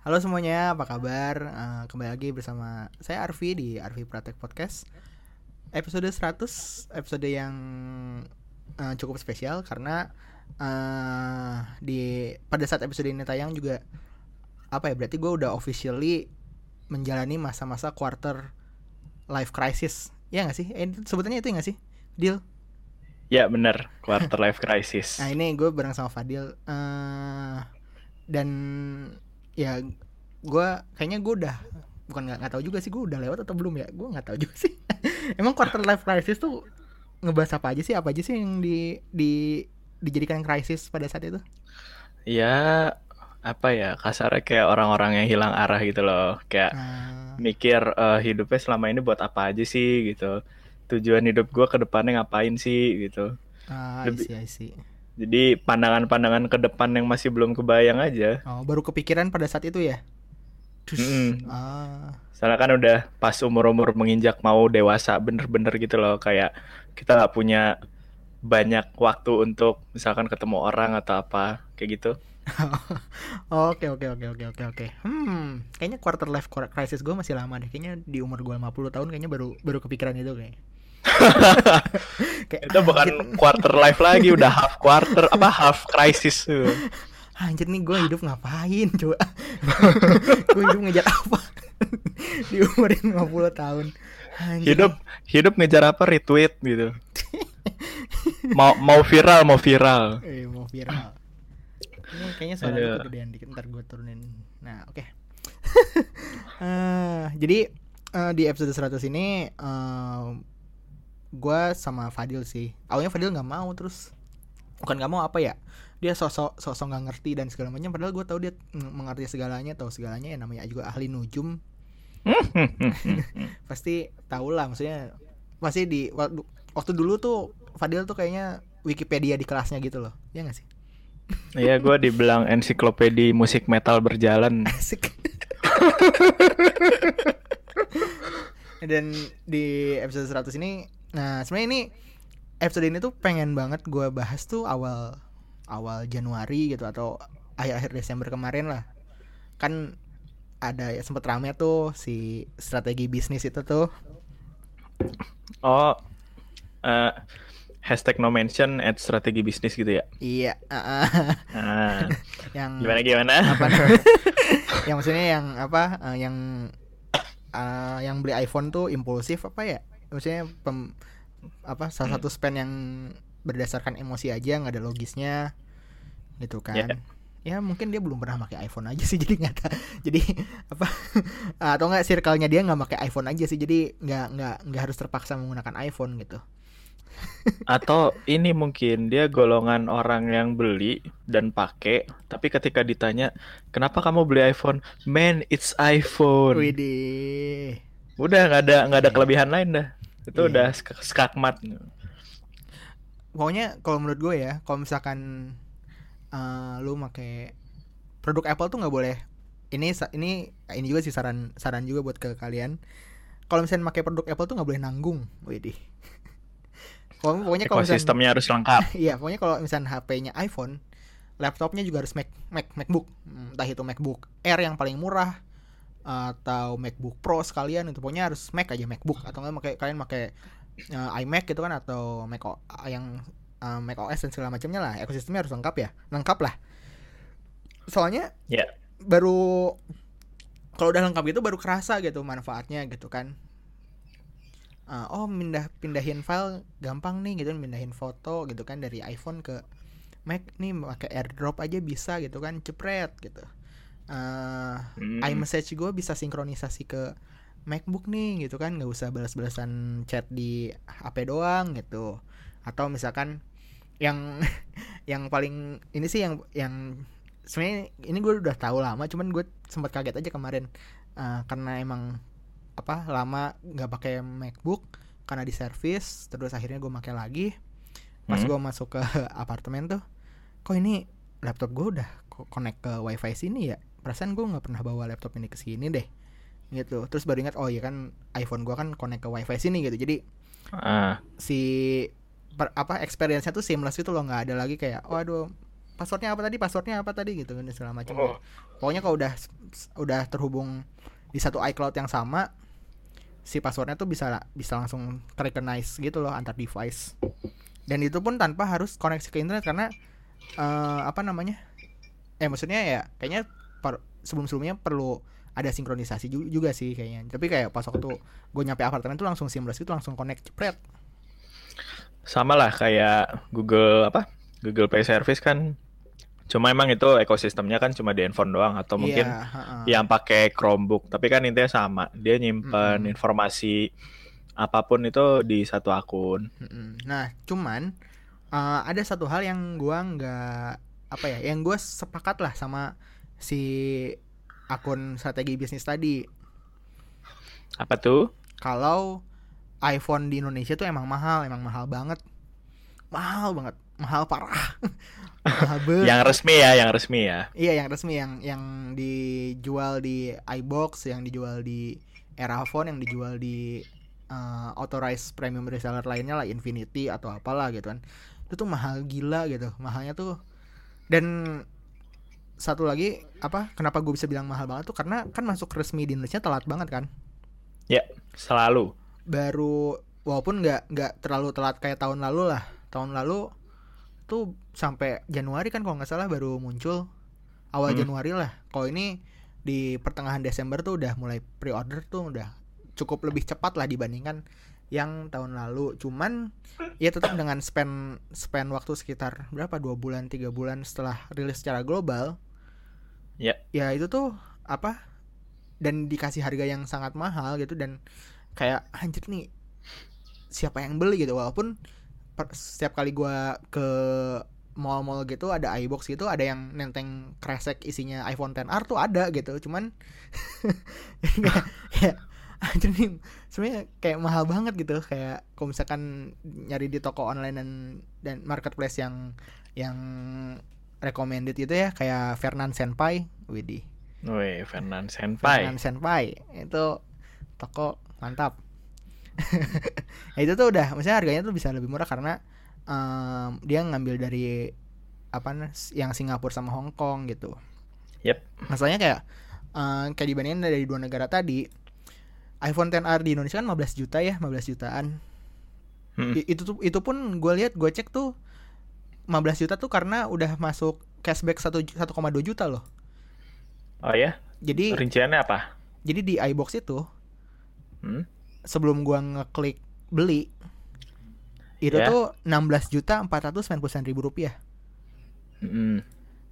Halo semuanya, apa kabar? Uh, kembali lagi bersama saya Arfi di Arfi Pratek Podcast. Episode 100, episode yang uh, cukup spesial karena uh, di pada saat episode ini tayang juga apa ya? Berarti gue udah officially menjalani masa-masa quarter life crisis. Ya nggak sih? Eh, sebutannya itu nggak sih? Deal? Ya benar, quarter life crisis. Nah ini gue bareng sama Fadil uh, dan ya gue kayaknya gue udah bukan nggak nggak tahu juga sih gue udah lewat atau belum ya gue nggak tahu juga sih. Emang quarter life crisis tuh ngebahas apa aja sih? Apa aja sih yang di di dijadikan krisis pada saat itu? Ya apa ya kasarnya kayak orang-orang yang hilang arah gitu loh. Kayak uh... mikir uh, hidupnya selama ini buat apa aja sih gitu. Tujuan hidup gue ke depannya ngapain sih gitu. Uh, Lebih, I see, I see. Jadi pandangan-pandangan ke depan yang masih belum kebayang aja oh baru kepikiran pada saat itu ya mm -mm. ah. soalnya kan udah pas umur-umur menginjak mau dewasa bener-bener gitu loh kayak kita nggak punya banyak waktu untuk misalkan ketemu orang atau apa kayak gitu Oke oke oke oke oke oke. Hmm, kayaknya quarter life crisis gue masih lama deh. Kayaknya di umur gue 50 tahun kayaknya baru baru kepikiran itu kayak. kayak, itu bukan anjir. quarter life lagi udah half quarter apa half crisis. Anjir nih gue hidup ngapain coba? Gue hidup ngejar apa? Di umur 50 tahun. Anjir. hidup hidup ngejar apa? Retweet gitu. Mau mau viral mau viral. Eh, mau viral. Ini kayaknya suara gue gedean dikit ntar gue turunin. Nah oke. Okay. uh, jadi uh, di episode 100 ini uh, gue sama Fadil sih. Awalnya Fadil nggak mau terus bukan nggak mau apa ya? Dia sosok sosok nggak ngerti dan segala macam padahal gue tahu dia mengerti segalanya tahu segalanya ya namanya juga ahli nujum. Pasti tahu lah maksudnya pasti di waktu, waktu dulu tuh Fadil tuh kayaknya Wikipedia di kelasnya gitu loh ya nggak sih? Iya gue dibilang ensiklopedi musik metal berjalan. Asik. Dan di episode 100 ini Nah sebenarnya ini episode ini tuh pengen banget gue bahas tuh awal awal Januari gitu atau akhir-akhir Desember kemarin lah. Kan ada ya sempet rame tuh si strategi bisnis itu tuh. Oh uh, hashtag no mention at strategi bisnis gitu ya? Iya uh, uh. Uh, yang gimana gimana? apa yang maksudnya yang apa uh, yang uh, yang beli iPhone tuh impulsif apa ya maksudnya pem, apa salah hmm. satu spend yang berdasarkan emosi aja nggak ada logisnya gitu kan yeah. ya mungkin dia belum pernah pakai iPhone aja sih jadi nggak jadi apa atau nggak circle-nya dia nggak pakai iPhone aja sih jadi nggak nggak nggak harus terpaksa menggunakan iPhone gitu atau ini mungkin dia golongan orang yang beli dan pakai tapi ketika ditanya kenapa kamu beli iPhone man it's iPhone Widih. udah nggak ada nggak ada kelebihan lain dah itu yeah. udah skakmat. Pokoknya kalau menurut gue ya kalau misalkan uh, lu make produk Apple tuh nggak boleh. Ini ini ini juga sih saran saran juga buat ke kalian. Kalau misalnya pakai produk Apple tuh nggak boleh nanggung. Widih. Kalau pokoknya kalau sistemnya harus lengkap. Iya pokoknya kalau misalnya HP-nya iPhone laptopnya juga harus Mac Mac MacBook. Entah itu MacBook Air yang paling murah atau MacBook Pro sekalian itu pokoknya harus Mac aja MacBook. Atau enggak pakai kalian pakai uh, iMac gitu kan atau Mac o, yang uh, Mac OS dan segala macamnya lah. Ekosistemnya harus lengkap ya. Lengkap lah. Soalnya yeah. baru kalau udah lengkap gitu baru kerasa gitu manfaatnya gitu kan. Uh, oh pindah pindahin file gampang nih gitu pindahin foto gitu kan dari iPhone ke Mac nih pakai AirDrop aja bisa gitu kan cepret gitu uh, hmm. iMessage gue bisa sinkronisasi ke MacBook nih gitu kan. Nggak usah balas-balasan chat di HP doang gitu. Atau misalkan yang yang paling ini sih yang yang sebenarnya ini gue udah tahu lama cuman gue sempat kaget aja kemarin. Uh, karena emang apa lama nggak pakai MacBook karena di servis terus akhirnya gue pakai lagi. Pas hmm. gue masuk ke apartemen tuh kok ini laptop gue udah connect ke wifi sini ya perasaan gue nggak pernah bawa laptop ini ke sini deh gitu terus baru ingat oh iya kan iPhone gue kan connect ke wifi sini gitu jadi uh. si per, apa experience-nya tuh seamless itu loh nggak ada lagi kayak waduh passwordnya apa tadi passwordnya apa tadi gitu kan segala macam Oh. pokoknya kalau udah udah terhubung di satu iCloud yang sama si passwordnya tuh bisa bisa langsung recognize gitu loh antar device dan itu pun tanpa harus koneksi ke internet karena eh, apa namanya eh maksudnya ya kayaknya per, sebelum sebelumnya perlu ada sinkronisasi ju- juga sih kayaknya tapi kayak pas waktu gue nyampe apartemen tuh langsung seamless gitu langsung connect jepret Sama lah kayak Google apa? Google Play Service kan cuma emang itu ekosistemnya kan cuma di handphone doang atau mungkin Iya, ha-ha. yang pakai Chromebook tapi kan intinya sama dia nyimpen Mm-mm. informasi apa pun itu di satu akun. Nah, cuman uh, ada satu hal yang gua nggak apa ya, yang gue sepakat lah sama si akun strategi bisnis tadi. apa tuh Kalau iPhone di Indonesia tuh emang mahal, emang mahal banget, mahal banget, mahal parah, mahal banget. yang resmi ya yang resmi ya Iya, yang resmi yang yang dijual di iBox, yang dijual di Eraphone, yang dijual di uh, authorized premium reseller lainnya lah Infinity atau apalah gitu kan. Itu tuh mahal gila gitu. Mahalnya tuh dan satu lagi apa kenapa gue bisa bilang mahal banget tuh? Karena kan masuk resmi di Indonesia telat banget kan? Ya selalu. Baru walaupun nggak nggak terlalu telat kayak tahun lalu lah. Tahun lalu tuh sampai Januari kan kalau nggak salah baru muncul. Awal Hmm. Januari lah. Kalau ini di pertengahan Desember tuh udah mulai pre-order tuh udah cukup lebih cepat lah dibandingkan yang tahun lalu. Cuman ya tetap dengan spend spend waktu sekitar berapa? Dua bulan tiga bulan setelah rilis secara global Ya. ya itu tuh apa? Dan dikasih harga yang sangat mahal gitu dan kayak anjir nih siapa yang beli? gitu. Walaupun per- setiap kali gua ke mall-mall gitu ada iBox gitu ada yang nenteng kresek isinya iPhone XR tuh ada gitu. Cuman kayak, kayak anjir nih sebenarnya kayak mahal banget gitu. Kayak kalau misalkan nyari di toko online dan dan marketplace yang yang recommended itu ya kayak Fernan Senpai Widih Wih, Fernan Senpai. Fernan Senpai itu toko mantap ya, itu tuh udah maksudnya harganya tuh bisa lebih murah karena em, dia ngambil dari apa yang Singapura sama Hong Kong gitu Yep. masalahnya kayak eh, kayak dibandingin dari dua negara tadi iPhone XR di Indonesia kan 15 juta ya 15 jutaan Hmm. Itu tuh itu pun gue lihat gue cek tuh 15 juta tuh karena udah masuk cashback 1 1,2 juta loh Oh ya, jadi rinciannya apa? jadi di iBox itu Hmm? sebelum gua ngeklik beli itu Ya. tuh 16 juta 499 ribu rupiah Mm-mm.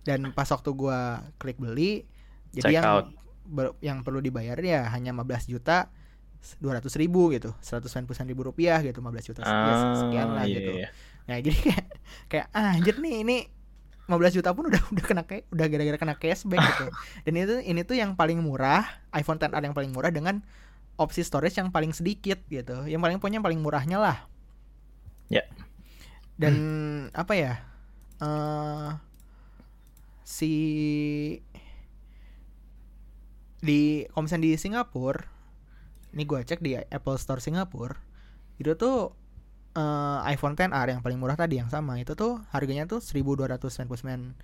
dan pas waktu gua klik beli Check jadi yang out. ber- yang perlu dibayar ya hanya 15 juta 200 ribu gitu 199 ribu rupiah gitu 15 juta ya, Ah, sekian lah iya, gitu iya. Nah jadi kayak kayak ah, anjir nih ini 15 juta pun udah udah kena kayak udah gara-gara kena cashback gitu. Dan itu ini tuh yang paling murah iPhone XR yang paling murah dengan opsi storage yang paling sedikit gitu. Yang paling pokoknya yang paling murahnya lah. Ya. dan apa ya eh si di misalnya di Singapura ini gue cek di Apple Store Singapura itu tuh eh, iPhone XR yang paling murah tadi yang sama itu tuh harganya tuh 1299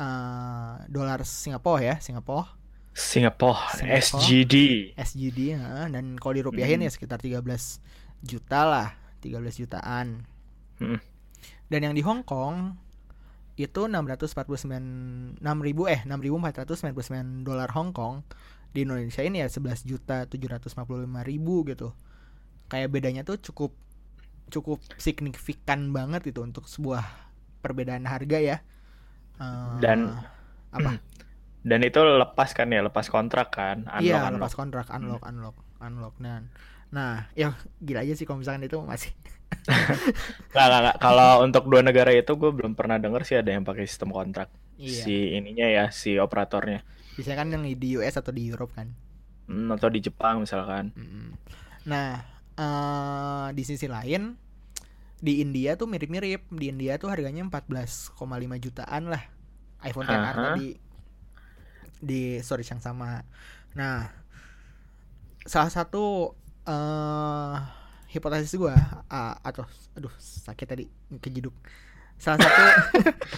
eh, dolar Singapura ya Singapura Singapore, Singapore. SGD. SGD ya. dan kalau dirupiahin Hmm. ya sekitar 13 juta lah 13 jutaan Hmm. dan yang di Hong Kong itu 649 6000 eh 6499 dolar Hong Kong di Indonesia ini ya 11 juta 755 ribu gitu kayak bedanya tuh cukup cukup signifikan banget itu untuk sebuah perbedaan harga ya Eh, Dan- apa Dan itu lepas kan ya, lepas kontrak kan? Unlock, iya unlock. lepas kontrak unlock unlock unlock dan nah ya gila aja sih kalau misalkan itu masih Nggak, nggak, nggak. Kalau untuk dua negara itu gue belum pernah denger sih ada yang pakai sistem kontrak. iya Si ininya ya, si operatornya. biasanya kan yang di US atau di Europe kan Hmm, atau di Jepang misalkan. Mm-mm. Nah, eh di sisi lain di India tuh mirip-mirip. Di India tuh harganya 14,5 jutaan lah iPhone XR Aha. tadi di storage yang sama. Nah, salah satu eh hipotesis gua ah, atau aduh sakit tadi kejeduk. Salah satu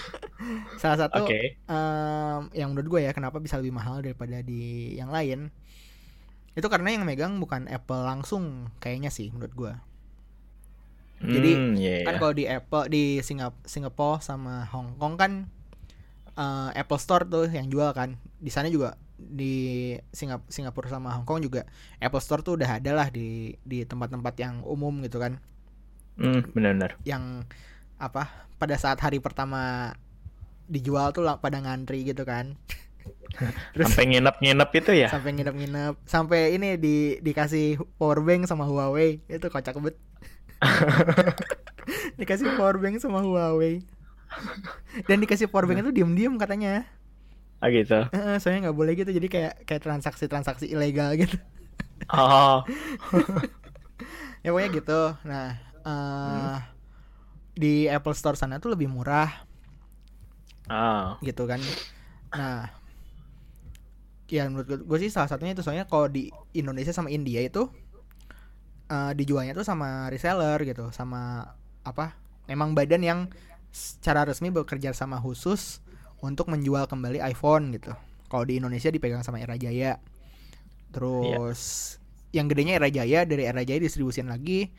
salah satu Oke. em, yang menurut gue ya kenapa bisa lebih mahal daripada di yang lain itu karena yang megang bukan Apple langsung kayaknya sih menurut gue Jadi, Hmm, iya, kan iya. kalau di Apple di Singap Singapura sama Hong Kong kan eh, Apple Store tuh yang jual kan di sana juga di Singap Singapura sama Hong Kong juga Apple Store tuh udah ada lah di di tempat-tempat yang umum gitu kan Hmm, benar-benar. yang apa pada saat hari pertama dijual tuh pada ngantri gitu kan Terus- Sampai nginep-nginep itu ya? sampai nginep-nginep. Sampai ini di dikasih power bank sama Huawei. Itu kocak banget dikasih power bank sama Huawei. Dan dikasih power bank itu diem-diem katanya. Ah gitu. Soalnya nggak boleh gitu. Jadi kayak kayak transaksi-transaksi ilegal gitu. Oh, ya pokoknya gitu. Nah eh di Apple Store sana tuh lebih murah. Ah, gitu kan. Nah ya menurut gue sih salah satunya itu. Soalnya kalau di Indonesia sama India itu eh, dijualnya tuh sama reseller gitu sama apa memang badan yang secara resmi bekerja sama khusus untuk menjual kembali iPhone gitu. Kalau di Indonesia dipegang sama Era Jaya. Terus yang gedenya Era Jaya dari Era Jaya distribusin lagi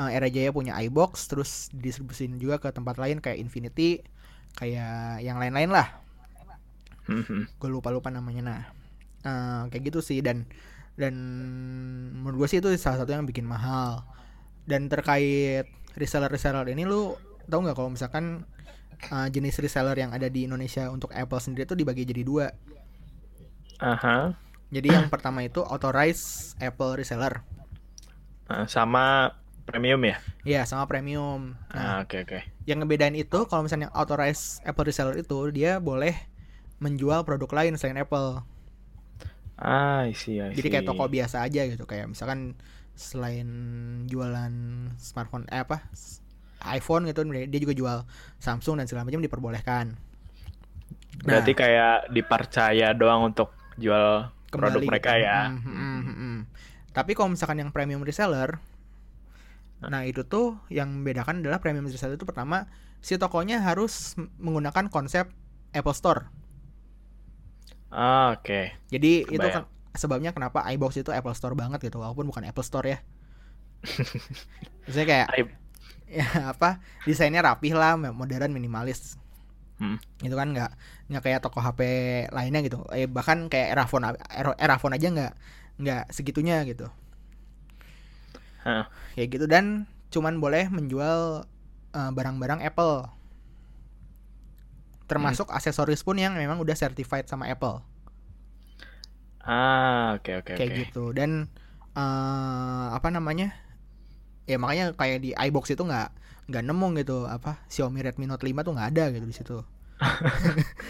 Eh, Era Jaya punya iBox terus distribusin juga ke tempat lain kayak Infinity kayak yang lain-lain lah. Hmm, hmm. gue lupa lupa namanya. Nah eh, kayak gitu sih dan dan menurut gue sih itu salah satu yang bikin mahal dan terkait reseller reseller ini lu tau nggak kalau misalkan eh, jenis reseller yang ada di Indonesia untuk Apple sendiri tuh dibagi jadi dua Aha. jadi yang pertama itu authorized Apple reseller Ah, sama premium ya? ya sama premium nah Ah, oke oke. yang ngebedain itu kalau misalnya authorized Apple reseller itu dia boleh menjual produk lain selain Apple Ah, I see, I Jadi kayak see. toko biasa aja gitu kayak misalkan selain jualan smartphone eh apa iPhone gitu dia juga jual Samsung dan segala macam diperbolehkan. Berarti Nah, kayak dipercaya doang untuk jual produk kembali mereka gitu. ya. Mm, mm, mm, mm. Tapi kalau misalkan yang premium reseller Nah itu tuh yang membedakan adalah premium reseller itu pertama si tokonya harus menggunakan konsep Apple Store. Ah, oke. Jadi itu Kebayang. kan sebabnya kenapa iBox itu Apple Store banget gitu walaupun bukan Apple Store ya. Misalnya kayak I- ya apa desainnya rapih lah modern minimalis Hmm. itu kan nggak nggak kayak toko HP lainnya gitu eh bahkan kayak Erafone Era- Erafone aja nggak nggak segitunya gitu Hah. kayak gitu dan cuman boleh menjual eh, barang-barang Apple termasuk aksesoris pun yang memang udah certified sama Apple. Ah, oke oke kayak oke. gitu. Dan eh apa namanya? Ya makanya kayak di iBox itu nggak nggak nemu gitu. Apa? Xiaomi Redmi Note 5 tuh nggak ada gitu di situ.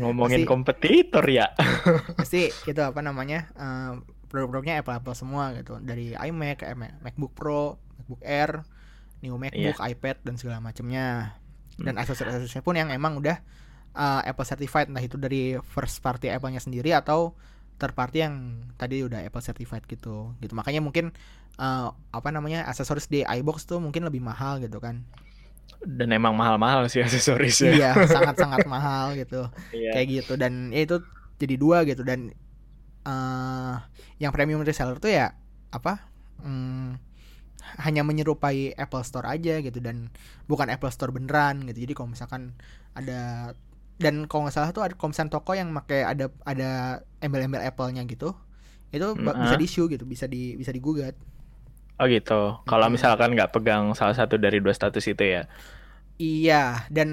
Ngomongin Pasti- kompetitor ya. pasti itu apa namanya? Eh, produk-produknya Apple Apple semua gitu. Dari iMac, Mac- MacBook Pro, MacBook Air, new MacBook, iPad dan segala macamnya dan aksesoris-aksesorisnya pun yang emang udah eh, Apple certified. Entah itu dari first party Apple-nya sendiri atau third party yang tadi udah Apple certified gitu. Gitu. Makanya mungkin eh, apa namanya aksesoris di iBox tuh mungkin lebih mahal gitu kan. Dan emang mahal-mahal sih aksesorisnya. iya sangat-sangat mahal gitu. Iya. kayak gitu. Dan ya itu jadi dua gitu. Dan eh yang premium reseller tuh ya apa hmm, hanya menyerupai Apple Store aja gitu dan bukan Apple Store beneran gitu jadi kalau misalkan ada dan kalau nggak salah tuh ada misalkan toko yang pakai ada ada embel-embel Apple-nya gitu itu Mm, bisa ah. di issue gitu bisa di bisa digugat Oh gitu. Kalau Mm-mm. misalkan nggak pegang salah satu dari dua status itu ya. Iya, dan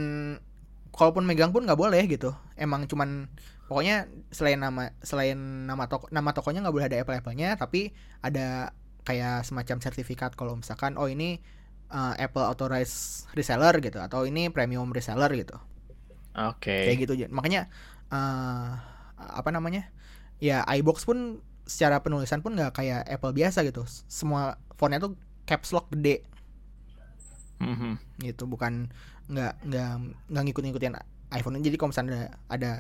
kalaupun megang pun nggak boleh gitu. Emang cuman pokoknya selain nama selain nama toko nama tokonya nggak boleh ada apple-apple-nya, tapi ada kayak semacam sertifikat kalau misalkan oh ini uh, Apple authorized reseller gitu atau ini premium reseller gitu. Oke. Kayak gitu. Makanya uh, apa namanya? Ya iBox pun secara penulisan pun nggak kayak Apple biasa gitu. Semua fontnya tuh caps lock gede Mhm. gitu bukan nggak nggak nggak ngikut-ngikutin iPhone jadi kalau misalnya ada, ada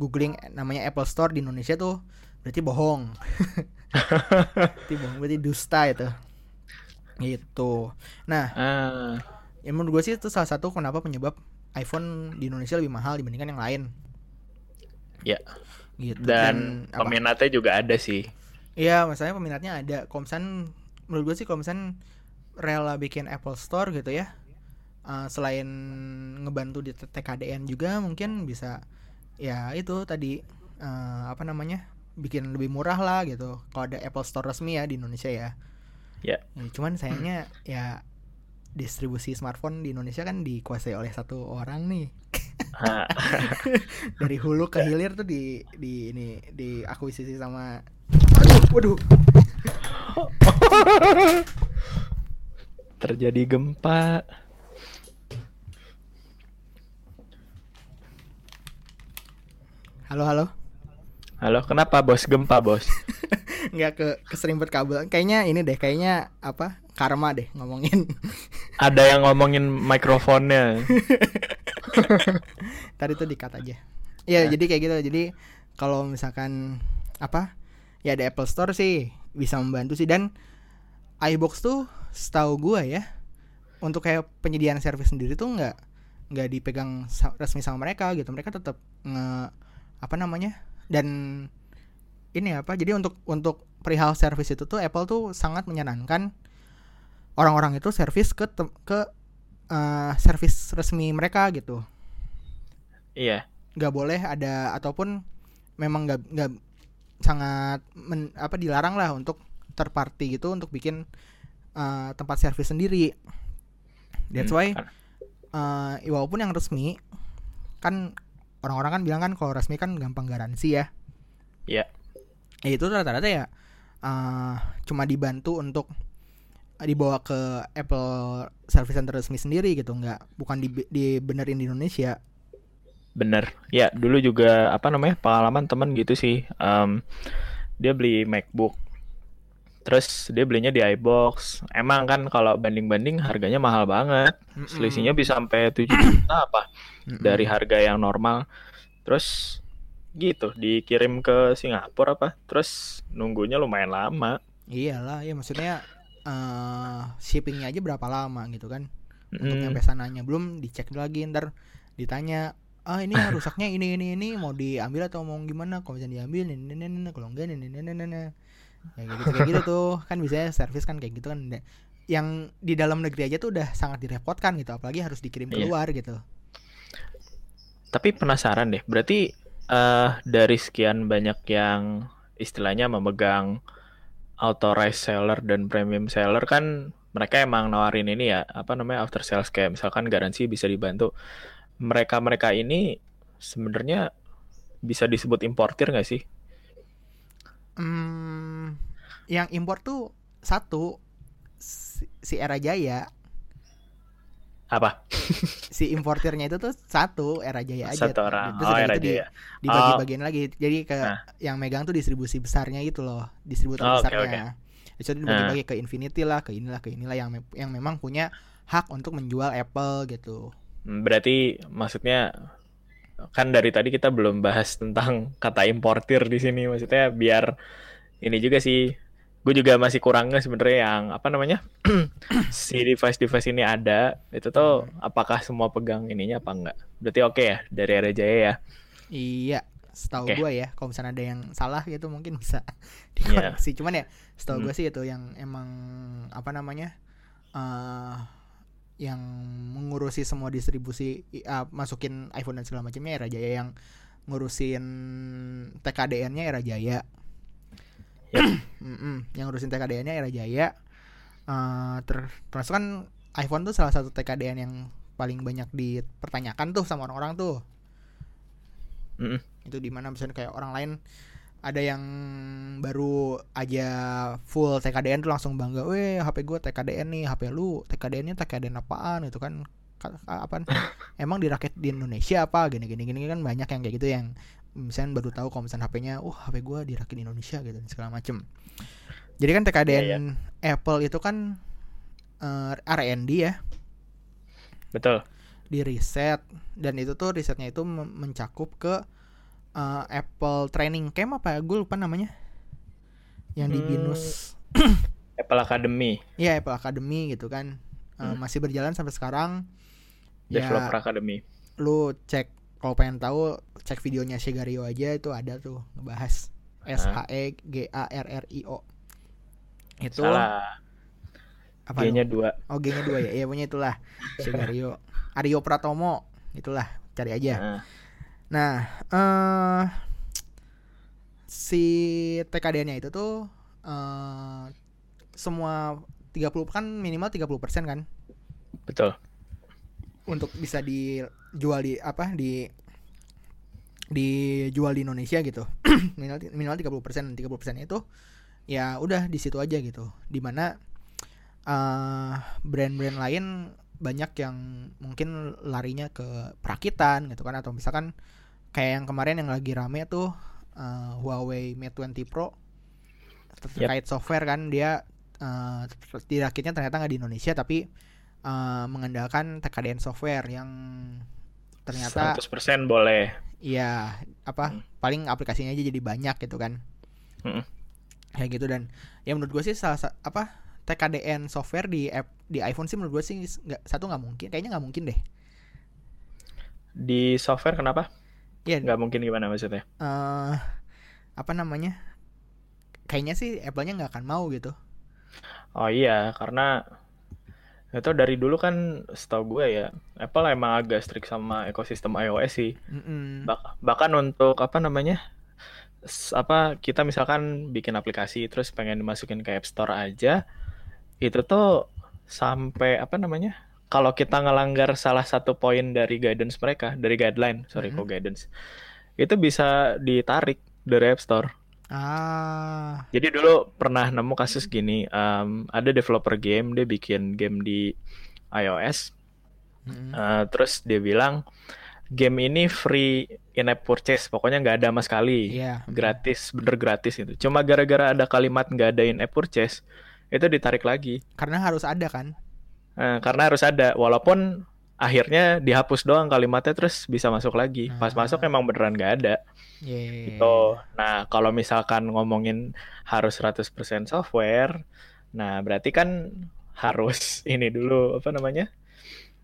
googling namanya Apple Store di Indonesia tuh berarti bohong berarti bohong berarti dusta itu gitu nah Ah, ya menurut gue sih itu salah satu kenapa penyebab iPhone di Indonesia lebih mahal dibandingkan yang lain. Ya. Gitu. Dan, apa? peminatnya juga ada sih. Iya, masalahnya peminatnya ada. Misalnya, menurut gue sih misalnya rela bikin Apple Store gitu ya, uh, selain ngebantu di TKDN juga mungkin bisa ya itu tadi uh, apa namanya bikin lebih murah lah gitu. Kalau ada Apple Store resmi ya di Indonesia ya. Ya. ya cuman sayangnya ya distribusi smartphone di Indonesia kan dikuasai oleh satu orang nih. Dari hulu ke hilir tuh di di ini di akuisisi sama aduh. Waduh. Terjadi gempa. Halo halo halo kenapa bos? Gempa bos. Nggak ke keserimpet kabel. Kayaknya ini deh kayaknya apa karma deh ngomongin. Ada yang ngomongin mikrofonnya. Tadi tuh dikat aja. Ya. nah. jadi kayak gitu. Jadi kalau misalkan apa ya ada Apple Store sih bisa membantu sih. Dan iBox tuh setahu gue ya untuk kayak penyediaan servis sendiri tuh nggak nggak dipegang resmi sama mereka gitu. Mereka tetap nge apa namanya dan ini apa jadi untuk untuk perihal servis itu tuh Apple tuh sangat menyarankan orang-orang itu servis ke ke uh, servis resmi mereka gitu. Iya. Nggak boleh ada ataupun memang nggak nggak sangat men, apa dilarang lah untuk terparty gitu untuk bikin uh, tempat servis sendiri. That's hmm, why uh, walaupun yang resmi kan orang-orang kan bilang kan kalau resmi kan gampang garansi ya. Iya. Yeah. Ya itu rata-rata ya uh, cuma dibantu untuk dibawa ke Apple Service Center resmi sendiri gitu nggak bukan di dibenerin di Indonesia Bener. Ya, dulu juga apa namanya pengalaman temen gitu sih. Um, dia beli MacBook. Terus dia belinya di iBox. Emang kan kalau banding-banding harganya mahal banget. Selisihnya bisa sampai 7 juta apa dari harga yang normal. Terus gitu dikirim ke Singapura apa? Terus nunggunya lumayan lama. Iyalah, ya maksudnya uh, shippingnya aja berapa lama gitu kan? Untuk mm. nyampe sananya belum dicek lagi ntar ditanya ah ini rusaknya ini ini ini mau diambil atau mau gimana kalau bisa diambil ini ini ini kalau enggak ini ini ini ini ya kayak gitu kayak gitu tuh kan bisa servis kan kayak gitu kan yang di dalam negeri aja tuh udah sangat direpotkan gitu apalagi harus dikirim iya. keluar iya. gitu tapi penasaran deh berarti uh, dari sekian banyak yang istilahnya memegang authorized seller dan premium seller kan mereka emang nawarin ini ya apa namanya after sales kayak misalkan garansi bisa dibantu mereka-mereka ini sebenarnya bisa disebut importir nggak sih? Hmm, yang impor tuh satu si, Era Jaya. Apa? si importirnya itu tuh satu Era Jaya aja. Satu orang. Terus oh, Era Jaya. Di, dibagi-bagian oh. lagi. Jadi ke nah. yang megang tuh distribusi besarnya itu loh, distributor oh, besarnya. Okay, okay. Itu dibagi-bagi nah. ke Infinity lah, ke inilah, ke inilah yang yang memang punya hak untuk menjual Apple gitu. Hmm, berarti maksudnya kan dari tadi kita belum bahas tentang kata importir di sini maksudnya biar ini juga sih gue juga masih kurangnya sebenarnya yang apa namanya si device device ini ada itu tuh apakah semua pegang ininya apa enggak berarti oke okay ya dari area Jaya ya iya setahu okay. gue ya kalau misalnya ada yang salah gitu mungkin bisa dikoreksi yeah. cuman ya setahu hmm. gue sih itu yang emang apa namanya uh, yang mengurusi semua distribusi uh, masukin iPhone dan segala macamnya Era Jaya yang ngurusin TKDN-nya Era Jaya. Yep. mm -mm, yang ngurusin TKDN-nya Era Jaya. Uh, ter termasuk kan iPhone tuh salah satu TKDN yang paling banyak dipertanyakan tuh sama orang-orang tuh. Mm -mm. Itu di mana misalnya kayak orang lain ada yang baru aja full TKDN tuh langsung bangga, weh HP gue TKDN nih, HP lu TKDN-nya TKDN apaan itu kan apa emang dirakit di Indonesia apa gini gini gini kan banyak yang kayak gitu yang misalnya baru tahu kalau misalnya HP-nya, uh HP gue dirakit di Indonesia gitu segala macem. Jadi kan TKDN yeah, yeah. Apple itu kan uh, eh, R&D ya. Betul. Di riset dan itu tuh risetnya itu mencakup ke uh, Apple Training Camp apa ya? Gue lupa namanya. Yang di hmm. Binus. Apple Academy. Iya, Apple Academy gitu kan. Uh, hmm. Masih berjalan sampai sekarang. Developer ya, Academy. lu cek kalau pengen tahu cek videonya Shegario aja itu ada tuh ngebahas S H E G A R R I O itu Salah. apa G-nya dua. oh G nya dua ya iya punya itulah Shegario Aryo Pratomo itulah cari aja Nah, nah eh si TKDN-nya itu tuh eh semua 30 kan minimal 30% kan? Betul. untuk bisa dijual di apa di dijual di Indonesia gitu. Minimal minimal 30 persen. 30 persen itu ya udah di situ aja gitu. Di mana eh brand-brand lain banyak yang mungkin larinya ke perakitan gitu kan. Atau misalkan kayak yang kemarin yang lagi rame tuh eh, Huawei Mate 20 Pro terkait software kan dia eh, dirakitnya ternyata nggak di Indonesia tapi eh, mengandalkan TKDN software yang ternyata 100% boleh. Iya, apa Hmm. paling aplikasinya aja jadi banyak gitu kan. Mm-mm. Kayak gitu dan ya menurut gue sih salah sa- apa TKDN software di app di iPhone sih menurut gue sih nggak satu nggak mungkin, kayaknya nggak mungkin deh. Di software kenapa? Iya, Nggak mungkin gimana maksudnya? eh apa namanya? Kayaknya sih Apple-nya nggak akan mau gitu. Oh iya, karena itu dari dulu kan setahu gue ya, Apple emang agak strict sama ekosistem iOS sih. Mm-mm. Bak- bahkan untuk apa namanya? apa kita misalkan bikin aplikasi terus pengen dimasukin ke App Store aja, itu tuh sampai apa namanya? Kalau kita ngelanggar salah satu poin dari guidance mereka, dari guideline, sorry Mhm. kok guidance, itu bisa ditarik dari App Store. Ah, Jadi dulu pernah nemu kasus gini, em, ada developer game, dia bikin game di iOS, mm-mm. eh, terus dia bilang game ini free in-app purchase, pokoknya nggak ada sama sekali, Iya. gratis, bener gratis itu. Cuma gara-gara ada kalimat nggak ada in-app purchase, itu ditarik lagi, Karena harus ada kan. Eh, karena harus ada, walaupun akhirnya dihapus doang kalimatnya, terus bisa masuk lagi. Pas Ah. masuk emang beneran nggak ada. Iya. Gitu. Nah, kalau misalkan ngomongin harus 100% software, nah berarti kan harus ini dulu apa namanya?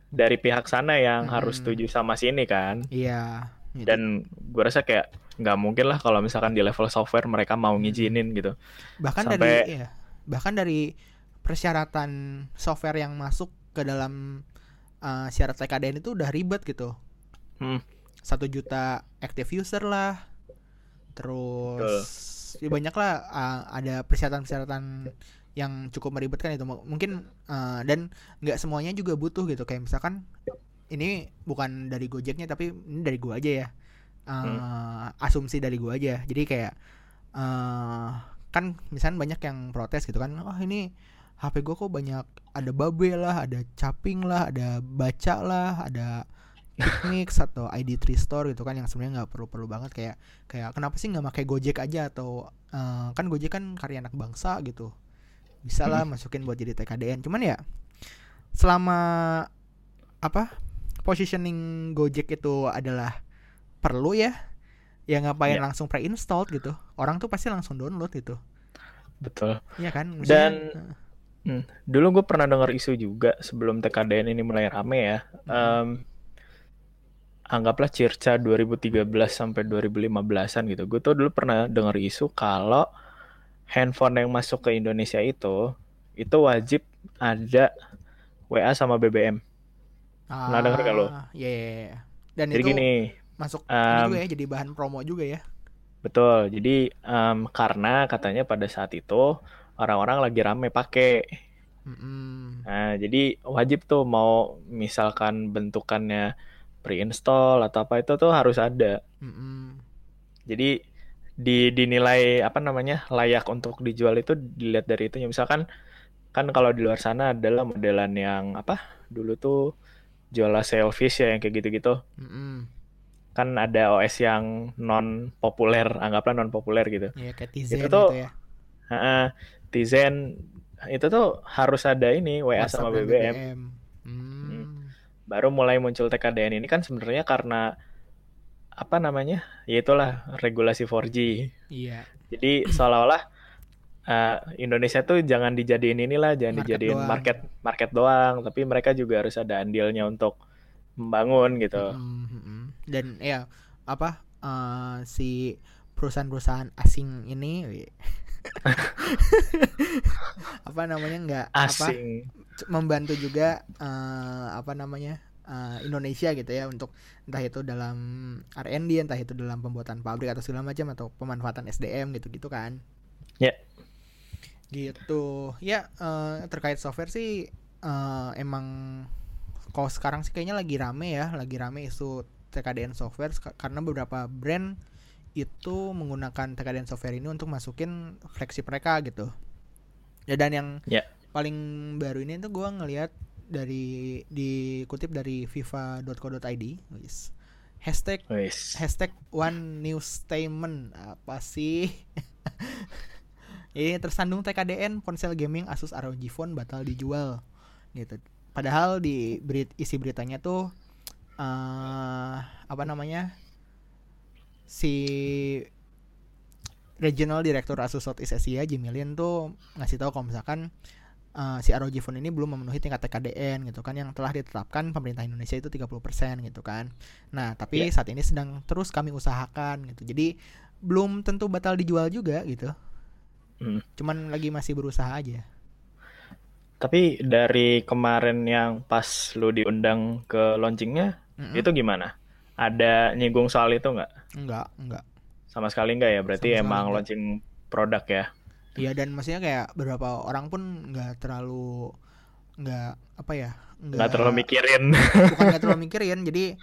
Dari pihak sana yang harus Mm-mm. setuju sama sini kan. Iya. Gitu. Dan gue rasa kayak nggak mungkin lah kalau misalkan di level software mereka mau ngizinin gitu. bahkan sampai- dari iya, bahkan dari persyaratan software yang masuk ke dalam uh, syarat TKDN itu udah ribet gitu. Hmm. satu juta active user lah. Terus ya banyak lah uh, ada persyaratan-persyaratan yang cukup meribetkan itu. Mungkin uh, dan nggak semuanya juga butuh gitu. Kayak misalkan ini bukan dari Gojeknya tapi ini dari gua aja ya. Uh, asumsi dari gua aja. Jadi kayak uh, kan misalnya banyak yang protes gitu kan oh ini HP gua kok banyak ada babe lah ada caping lah ada baca lah ada Picmix atau ID3 Store gitu kan yang sebenarnya nggak perlu-perlu banget. Kayak kayak kenapa sih nggak pakai Gojek aja atau eh, kan Gojek kan karya anak bangsa gitu. Bisa lah masukin buat jadi TKDN cuman ya selama apa positioning Gojek itu adalah perlu ya ya ngapain Ya. langsung pre-installed gitu orang tuh pasti langsung download gitu. Betul. Iya kan? Dan Maksudnya, Hmm, Dulu gue pernah dengar isu juga sebelum TKDN ini mulai rame ya. Em, anggaplah Circa 2013 sampai 2015-an gitu. Gue tuh dulu pernah dengar isu kalau handphone yang masuk ke Indonesia itu itu wajib ada WA sama BBM. pernah denger nggak lo? ah, iya, iya, iya. dan Jadi itu gini, masuk ini em, juga ya jadi bahan promo juga ya betul. Jadi em, karena katanya pada saat itu orang-orang lagi rame pakai Mm-mm. Nah, jadi wajib tuh mau misalkan bentukannya pre-install atau apa itu tuh harus ada. Mm-mm. Jadi di dinilai apa namanya layak untuk dijual itu dilihat dari itu. Misalkan kan kalau di luar sana adalah modelan yang apa dulu tuh jual selfish ya yang kayak gitu-gitu. Mm-mm. Kan ada OS yang non populer, anggaplah non populer gitu. Iya kayak Tizen Itu tuh gitu ya. Heeh, Tizen itu tuh harus ada ini WA WhatsApp sama dan BBM. Hmm. baru mulai muncul TKDN ini kan sebenarnya karena apa namanya ya itulah regulasi 4G Iya. jadi seolah-olah eh, Indonesia tuh jangan dijadiin inilah jangan Market dijadiin doang. market market doang tapi mereka juga harus ada andilnya untuk membangun gitu. Mm-hmm. Dan ya apa uh, si perusahaan-perusahaan asing ini apa namanya nggak asing. apa, membantu juga uh, apa namanya uh, Indonesia gitu ya untuk entah itu dalam R&D entah itu dalam pembuatan pabrik atau segala macam atau pemanfaatan SDM gitu gitu kan. Ya. Yeah. gitu. Ya uh, terkait software sih uh, emang kalau sekarang sih kayaknya lagi rame ya lagi rame isu TKDN software karena beberapa brand itu menggunakan TKDN software ini untuk masukin flagship mereka gitu. Ya dan yang yeah. paling baru ini tuh gue ngelihat dari dikutip dari fifa.co.id hashtag Wiss. hashtag one news statement apa sih? Ini tersandung TKDN ponsel gaming Asus ROG Phone batal dijual gitu. Padahal di berit isi beritanya tuh uh, apa namanya si regional director Asus Southeast Asia Jimilian tuh ngasih tahu kalau misalkan uh, si ROG Phone ini belum memenuhi tingkat TKDN gitu kan yang telah ditetapkan pemerintah Indonesia itu 30% gitu kan. Nah, tapi yeah. saat ini sedang terus kami usahakan gitu. Jadi belum tentu batal dijual juga gitu. Hmm. Cuman lagi masih berusaha aja. Tapi dari kemarin yang pas lu diundang ke launchingnya, mm -hmm. itu gimana? Ada nyinggung soal itu nggak? Enggak, enggak. Sama sekali nggak ya? Berarti Sama emang launching produk ya? Iya dan maksudnya kayak beberapa orang pun nggak terlalu nggak apa ya nggak terlalu mikirin bukan nggak terlalu mikirin jadi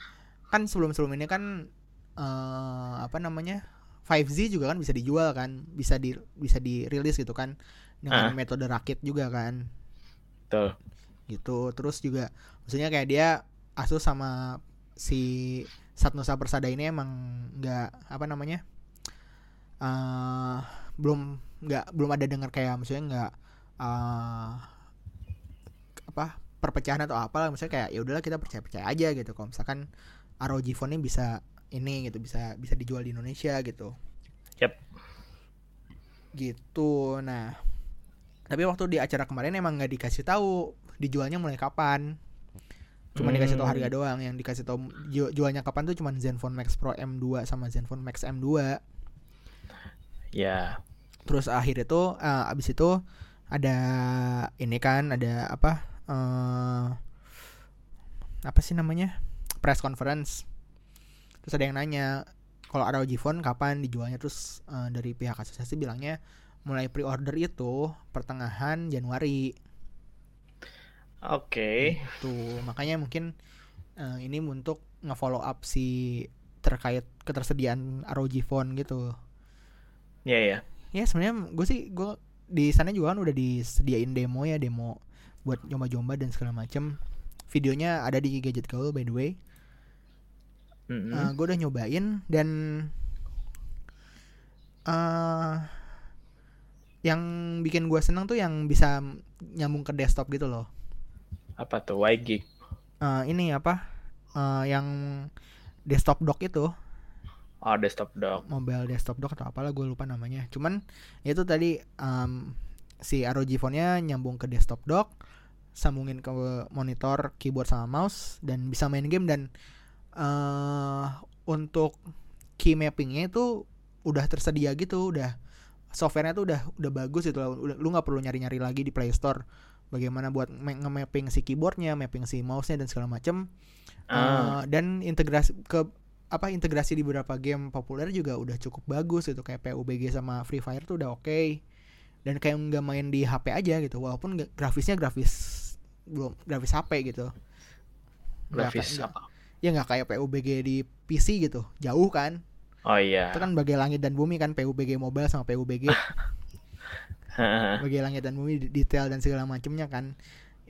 kan sebelum sebelum ini kan uh, apa namanya 5Z juga kan bisa dijual kan bisa di bisa dirilis gitu kan dengan uh. metode rakit juga kan Betul. gitu terus juga maksudnya kayak dia Asus sama si Satnusa Persada ini emang nggak apa namanya uh, belum nggak belum ada dengar kayak maksudnya nggak uh, apa perpecahan atau apa lah misalnya kayak ya udahlah kita percaya percaya aja gitu kalau misalkan ROG phone ini bisa ini gitu bisa bisa dijual di Indonesia gitu. Yep. Gitu. Nah, tapi waktu di acara kemarin emang nggak dikasih tahu dijualnya mulai kapan. Cuma hmm. dikasih tahu harga doang. Yang dikasih tahu jualnya kapan tuh cuma Zenfone Max Pro M2 sama Zenfone Max M2. Ya terus akhir itu uh, abis itu ada ini kan ada apa uh, apa sih namanya press conference terus ada yang nanya kalau ROG Phone kapan dijualnya terus uh, dari pihak asosiasi bilangnya mulai pre-order itu pertengahan Januari. Oke. Okay. Tuh makanya mungkin uh, ini untuk ngefollow up si terkait ketersediaan ROG Phone gitu. Iya yeah, ya. Yeah ya sebenarnya gue sih gue di sana juga kan udah disediain demo ya demo buat nyoba-nyoba dan segala macem videonya ada di gadget gaul by the way mm-hmm. uh, gue udah nyobain dan uh, yang bikin gue seneng tuh yang bisa nyambung ke desktop gitu loh apa tuh? YGig uh, ini apa? Uh, yang desktop dock itu. Oh, desktop dock. Mobile desktop dock atau apalah gue lupa namanya. Cuman itu tadi um, si ROG phone-nya nyambung ke desktop dock, sambungin ke monitor, keyboard sama mouse dan bisa main game. Dan uh, untuk key mappingnya itu udah tersedia gitu, udah softwarenya tuh udah udah bagus itu lu nggak perlu nyari-nyari lagi di Play Store bagaimana buat nge-mapping si keyboardnya, mapping si mouse-nya dan segala macam. Uh. Uh, dan integrasi ke apa integrasi di beberapa game populer juga udah cukup bagus gitu. Kayak PUBG sama Free Fire tuh udah oke. Okay. dan kayak nggak main di HP aja gitu. Walaupun grafisnya grafis belum grafis HP gitu. Grafis gak, apa? Ya nggak kayak PUBG di PC gitu. Jauh kan? Oh iya. Itu kan bagai langit dan bumi kan PUBG mobile sama PUBG bagai langit dan bumi detail dan segala macamnya kan.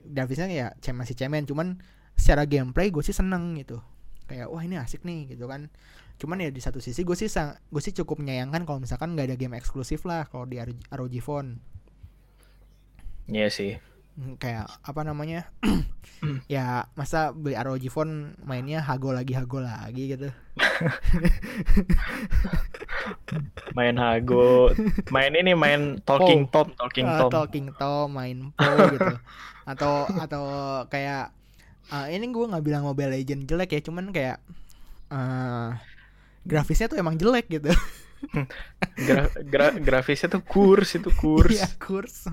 Grafisnya ya masih cemen cuman secara gameplay gue sih seneng gitu. Kayak wah ini asik nih gitu kan. Cuman ya di satu sisi gue sih gue sih cukup menyayangkan kalau misalkan nggak ada game eksklusif lah kalau di ROG Phone. Iya sih kayak apa namanya ya masa beli ROG Phone mainnya hago lagi hago lagi gitu. Main hago main ini main talking tom talking uh, tom. talking tom main po gitu. Atau atau kayak uh, ini gue nggak bilang Mobile Legend jelek ya cuman kayak uh, grafisnya tuh emang jelek gitu gra gra grafisnya tuh kurs itu kurs. Iya kurs.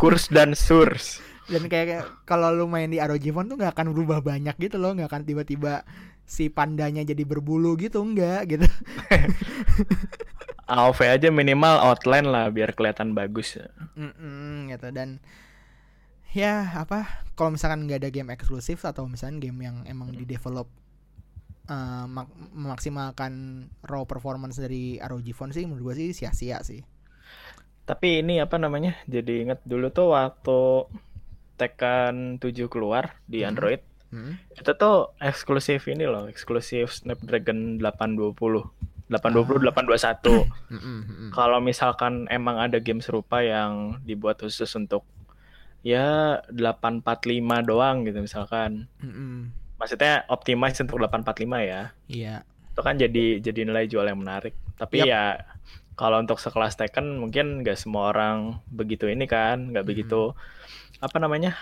Kurs dan source. Dan kayak kalau lu main di ROG Phone tuh nggak akan berubah banyak gitu loh nggak akan tiba-tiba si pandanya jadi berbulu gitu enggak gitu. AOV aja minimal outline lah biar kelihatan bagus. Mm -mm, gitu. Dan ya apa kalau misalkan nggak ada game eksklusif atau misalnya game yang emang di develop uh, mak memaksimalkan raw performance dari ROG Phone sih menurut gue sih sia-sia sih tapi ini apa namanya jadi inget dulu tuh waktu Tekken 7 keluar di hmm. Android hmm. itu tuh eksklusif ini loh eksklusif Snapdragon 820 820 ah. 821. Mm -hmm. Kalau misalkan emang ada game serupa yang dibuat khusus untuk ya 845 doang gitu misalkan. Mm -hmm. Maksudnya optimize untuk 845 ya. Iya. Itu kan jadi jadi nilai jual yang menarik. Tapi yep. ya kalau untuk sekelas Tekken mungkin nggak semua orang begitu ini kan, nggak mm -hmm. begitu apa namanya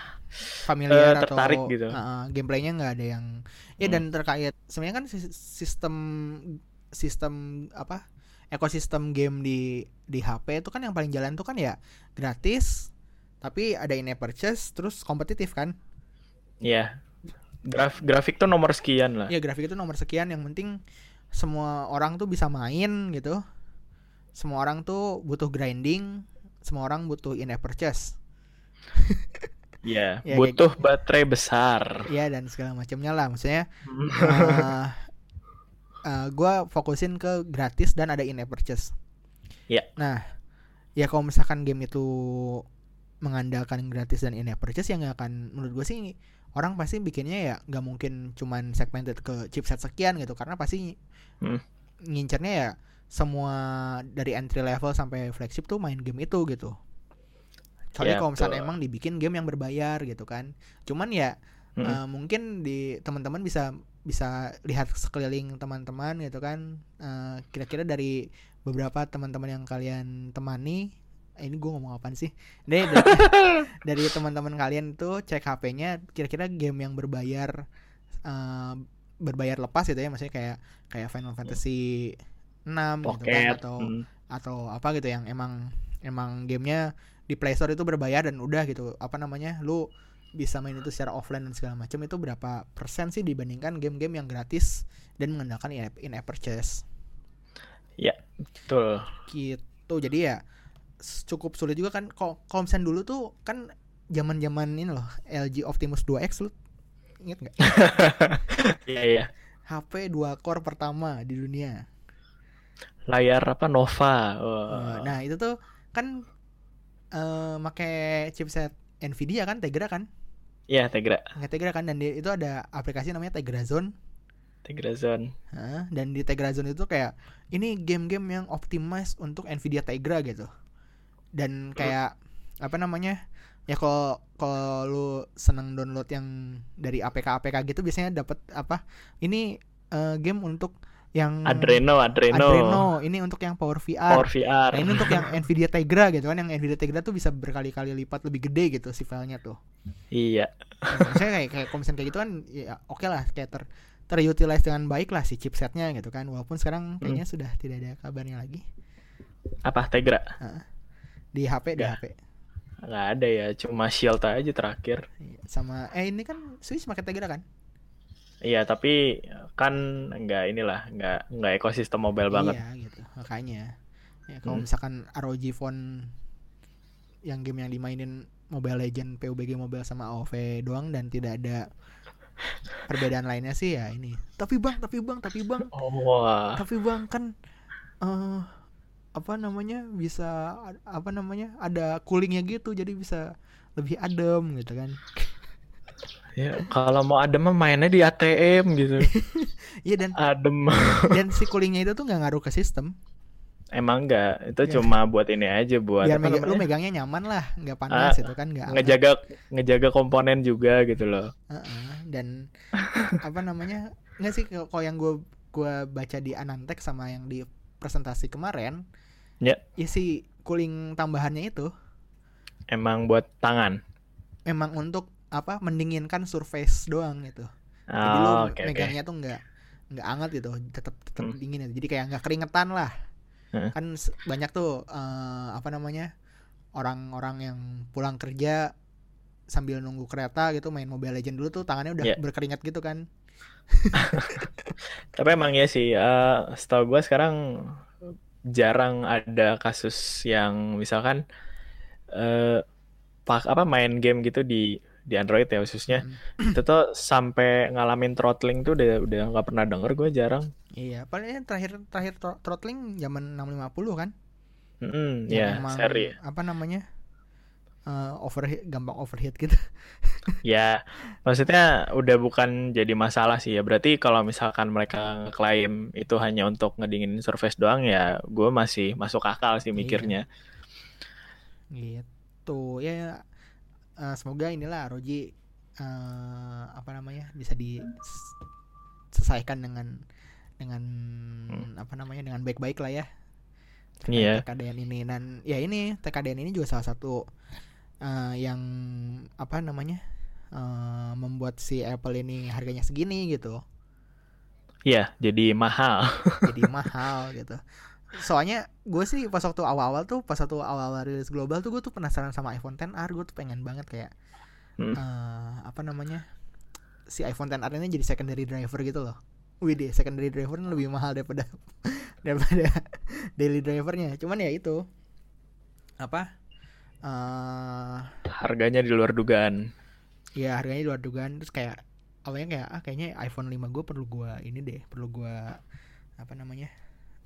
familiar uh, tertarik atau, gitu. Uh, gameplaynya nggak ada yang ya hmm. dan terkait sebenarnya kan sistem sistem apa ekosistem game di di HP itu kan yang paling jalan tuh kan ya gratis tapi ada in purchase terus kompetitif kan Iya Graf grafik tuh nomor sekian lah Iya grafik itu nomor sekian yang penting semua orang tuh bisa main gitu semua orang tuh butuh grinding semua orang butuh in purchase Iya, yeah, butuh kayak, baterai besar. Iya dan segala macamnya lah, maksudnya uh, uh, eh, gue fokusin ke gratis dan ada in-app purchase. Iya. Yeah. Nah, ya kalau misalkan game itu mengandalkan gratis dan in-app purchase yang akan menurut gue sih orang pasti bikinnya ya nggak mungkin cuman segmented ke chipset sekian gitu karena pasti hmm. ngincernya ya semua dari entry level sampai flagship tuh main game itu gitu. Soalnya yeah, kalau misalnya emang dibikin game yang berbayar gitu kan. Cuman ya hmm. uh, mungkin di teman-teman bisa bisa lihat sekeliling teman-teman gitu kan eh, kira-kira dari beberapa teman-teman yang kalian temani eh, ini gue ngomong apa sih dari dari, teman-teman kalian itu cek HP-nya kira-kira game yang berbayar uh, berbayar lepas gitu ya maksudnya kayak kayak Final Fantasy 6 gitu kan atau hmm. atau apa gitu yang emang emang gamenya di Play Store itu berbayar dan udah gitu apa namanya lu bisa main itu secara offline dan segala macam itu berapa persen sih dibandingkan game-game yang gratis dan mengandalkan in-app purchase? Ya, betul. Gitu. Jadi ya cukup sulit juga kan kalau misalnya dulu tuh kan zaman-zaman ini loh LG Optimus 2X lu inget nggak? Iya iya. HP 2 core pertama di dunia. Layar apa Nova. Oh. Nah, itu tuh kan uh, make chipset Nvidia kan Tegra kan? Iya, Tegra. Nggak Tegra kan dan di, itu ada aplikasi namanya Tegra Zone. Tegra Zone. Nah, dan di Tegra Zone itu kayak ini game-game yang optimize untuk Nvidia Tegra gitu. Dan kayak hmm. apa namanya? Ya kalau kalau lu seneng download yang dari APK APK gitu biasanya dapat apa? Ini uh, game untuk yang Adreno, Adreno. Adreno, ini untuk yang Power VR. Power VR. Nah, ini untuk yang Nvidia Tegra gitu kan, yang Nvidia Tegra tuh bisa berkali-kali lipat lebih gede gitu si filenya tuh. Iya. Nah, saya kayak kayak komisan kayak gitu kan ya oke okay lah kayak ter terutilize dengan baik lah si chipsetnya gitu kan, walaupun sekarang kayaknya hmm. sudah tidak ada kabarnya lagi. Apa Tegra? Nah, di HP, Gak. di HP. Gak ada ya, cuma Shield aja terakhir. Iya, sama eh ini kan Switch pakai Tegra kan? Iya, tapi kan nggak inilah, nggak nggak ekosistem mobile iya, banget. Iya gitu, makanya. Ya kalau hmm. misalkan ROG Phone yang game yang dimainin Mobile Legend, PUBG Mobile sama AOV doang dan tidak ada perbedaan lainnya sih ya ini. Tapi bang, tapi bang, tapi bang. Oh, wah. Tapi bang kan uh, apa namanya bisa apa namanya ada coolingnya gitu jadi bisa lebih adem gitu kan Ya, kalau mau adem mah mainnya di ATM gitu. Iya dan adem. dan si coolingnya itu tuh nggak ngaruh ke sistem. Emang enggak, itu ya. cuma buat ini aja buat Biar mega, lu megangnya nyaman lah, nggak panas ah, itu kan nggak ngejaga ngejaga komponen juga gitu loh. Uh -uh, dan apa namanya? Nggak sih kalau yang gue gua baca di Anantek sama yang di presentasi kemarin, ya. Ya si cooling tambahannya itu emang buat tangan. Emang untuk apa mendinginkan surface doang gitu. Oh, Jadi lo okay, megangnya okay. tuh nggak nggak anget gitu, tetap tetap hmm. dingin gitu. Jadi kayak nggak keringetan lah. Hmm. Kan banyak tuh uh, apa namanya orang-orang yang pulang kerja sambil nunggu kereta gitu main Mobile Legend dulu tuh tangannya udah yeah. berkeringat gitu kan. Tapi emang ya sih, uh, setahu gue sekarang jarang ada kasus yang misalkan uh, pak apa main game gitu di di Android ya khususnya. Hmm. itu tuh sampai ngalamin throttling tuh udah udah nggak pernah denger gue jarang. Iya paling terakhir terakhir throttling zaman 650 kan? Mm -hmm, ya yeah, seri. apa namanya uh, overheat gampang overheat gitu. ya, maksudnya udah bukan jadi masalah sih ya. Berarti kalau misalkan mereka klaim itu hanya untuk ngedingin surface doang ya, gue masih masuk akal sih iya. mikirnya. Iya. Gitu. Ya uh, semoga inilah Roji uh, apa namanya bisa diselesaikan dengan dengan hmm. apa namanya dengan baik-baik lah ya. Iya. TKDN ini dan ya ini TKDN ini juga salah satu uh, yang apa namanya uh, membuat si Apple ini harganya segini gitu. Iya, jadi mahal. jadi mahal gitu. Soalnya gue sih pas waktu awal-awal tuh, pas waktu awal-awal rilis global tuh gue tuh penasaran sama iPhone XR, gue tuh pengen banget kayak hmm. uh, apa namanya si iPhone XR ini jadi secondary driver gitu loh. Wih deh, secondary driver lebih mahal daripada daripada daily drivernya. Cuman ya itu apa uh, harganya di luar dugaan. Ya harganya di luar dugaan. Terus kayak awalnya kayak ah kayaknya iPhone 5 gue perlu gue ini deh perlu gue apa namanya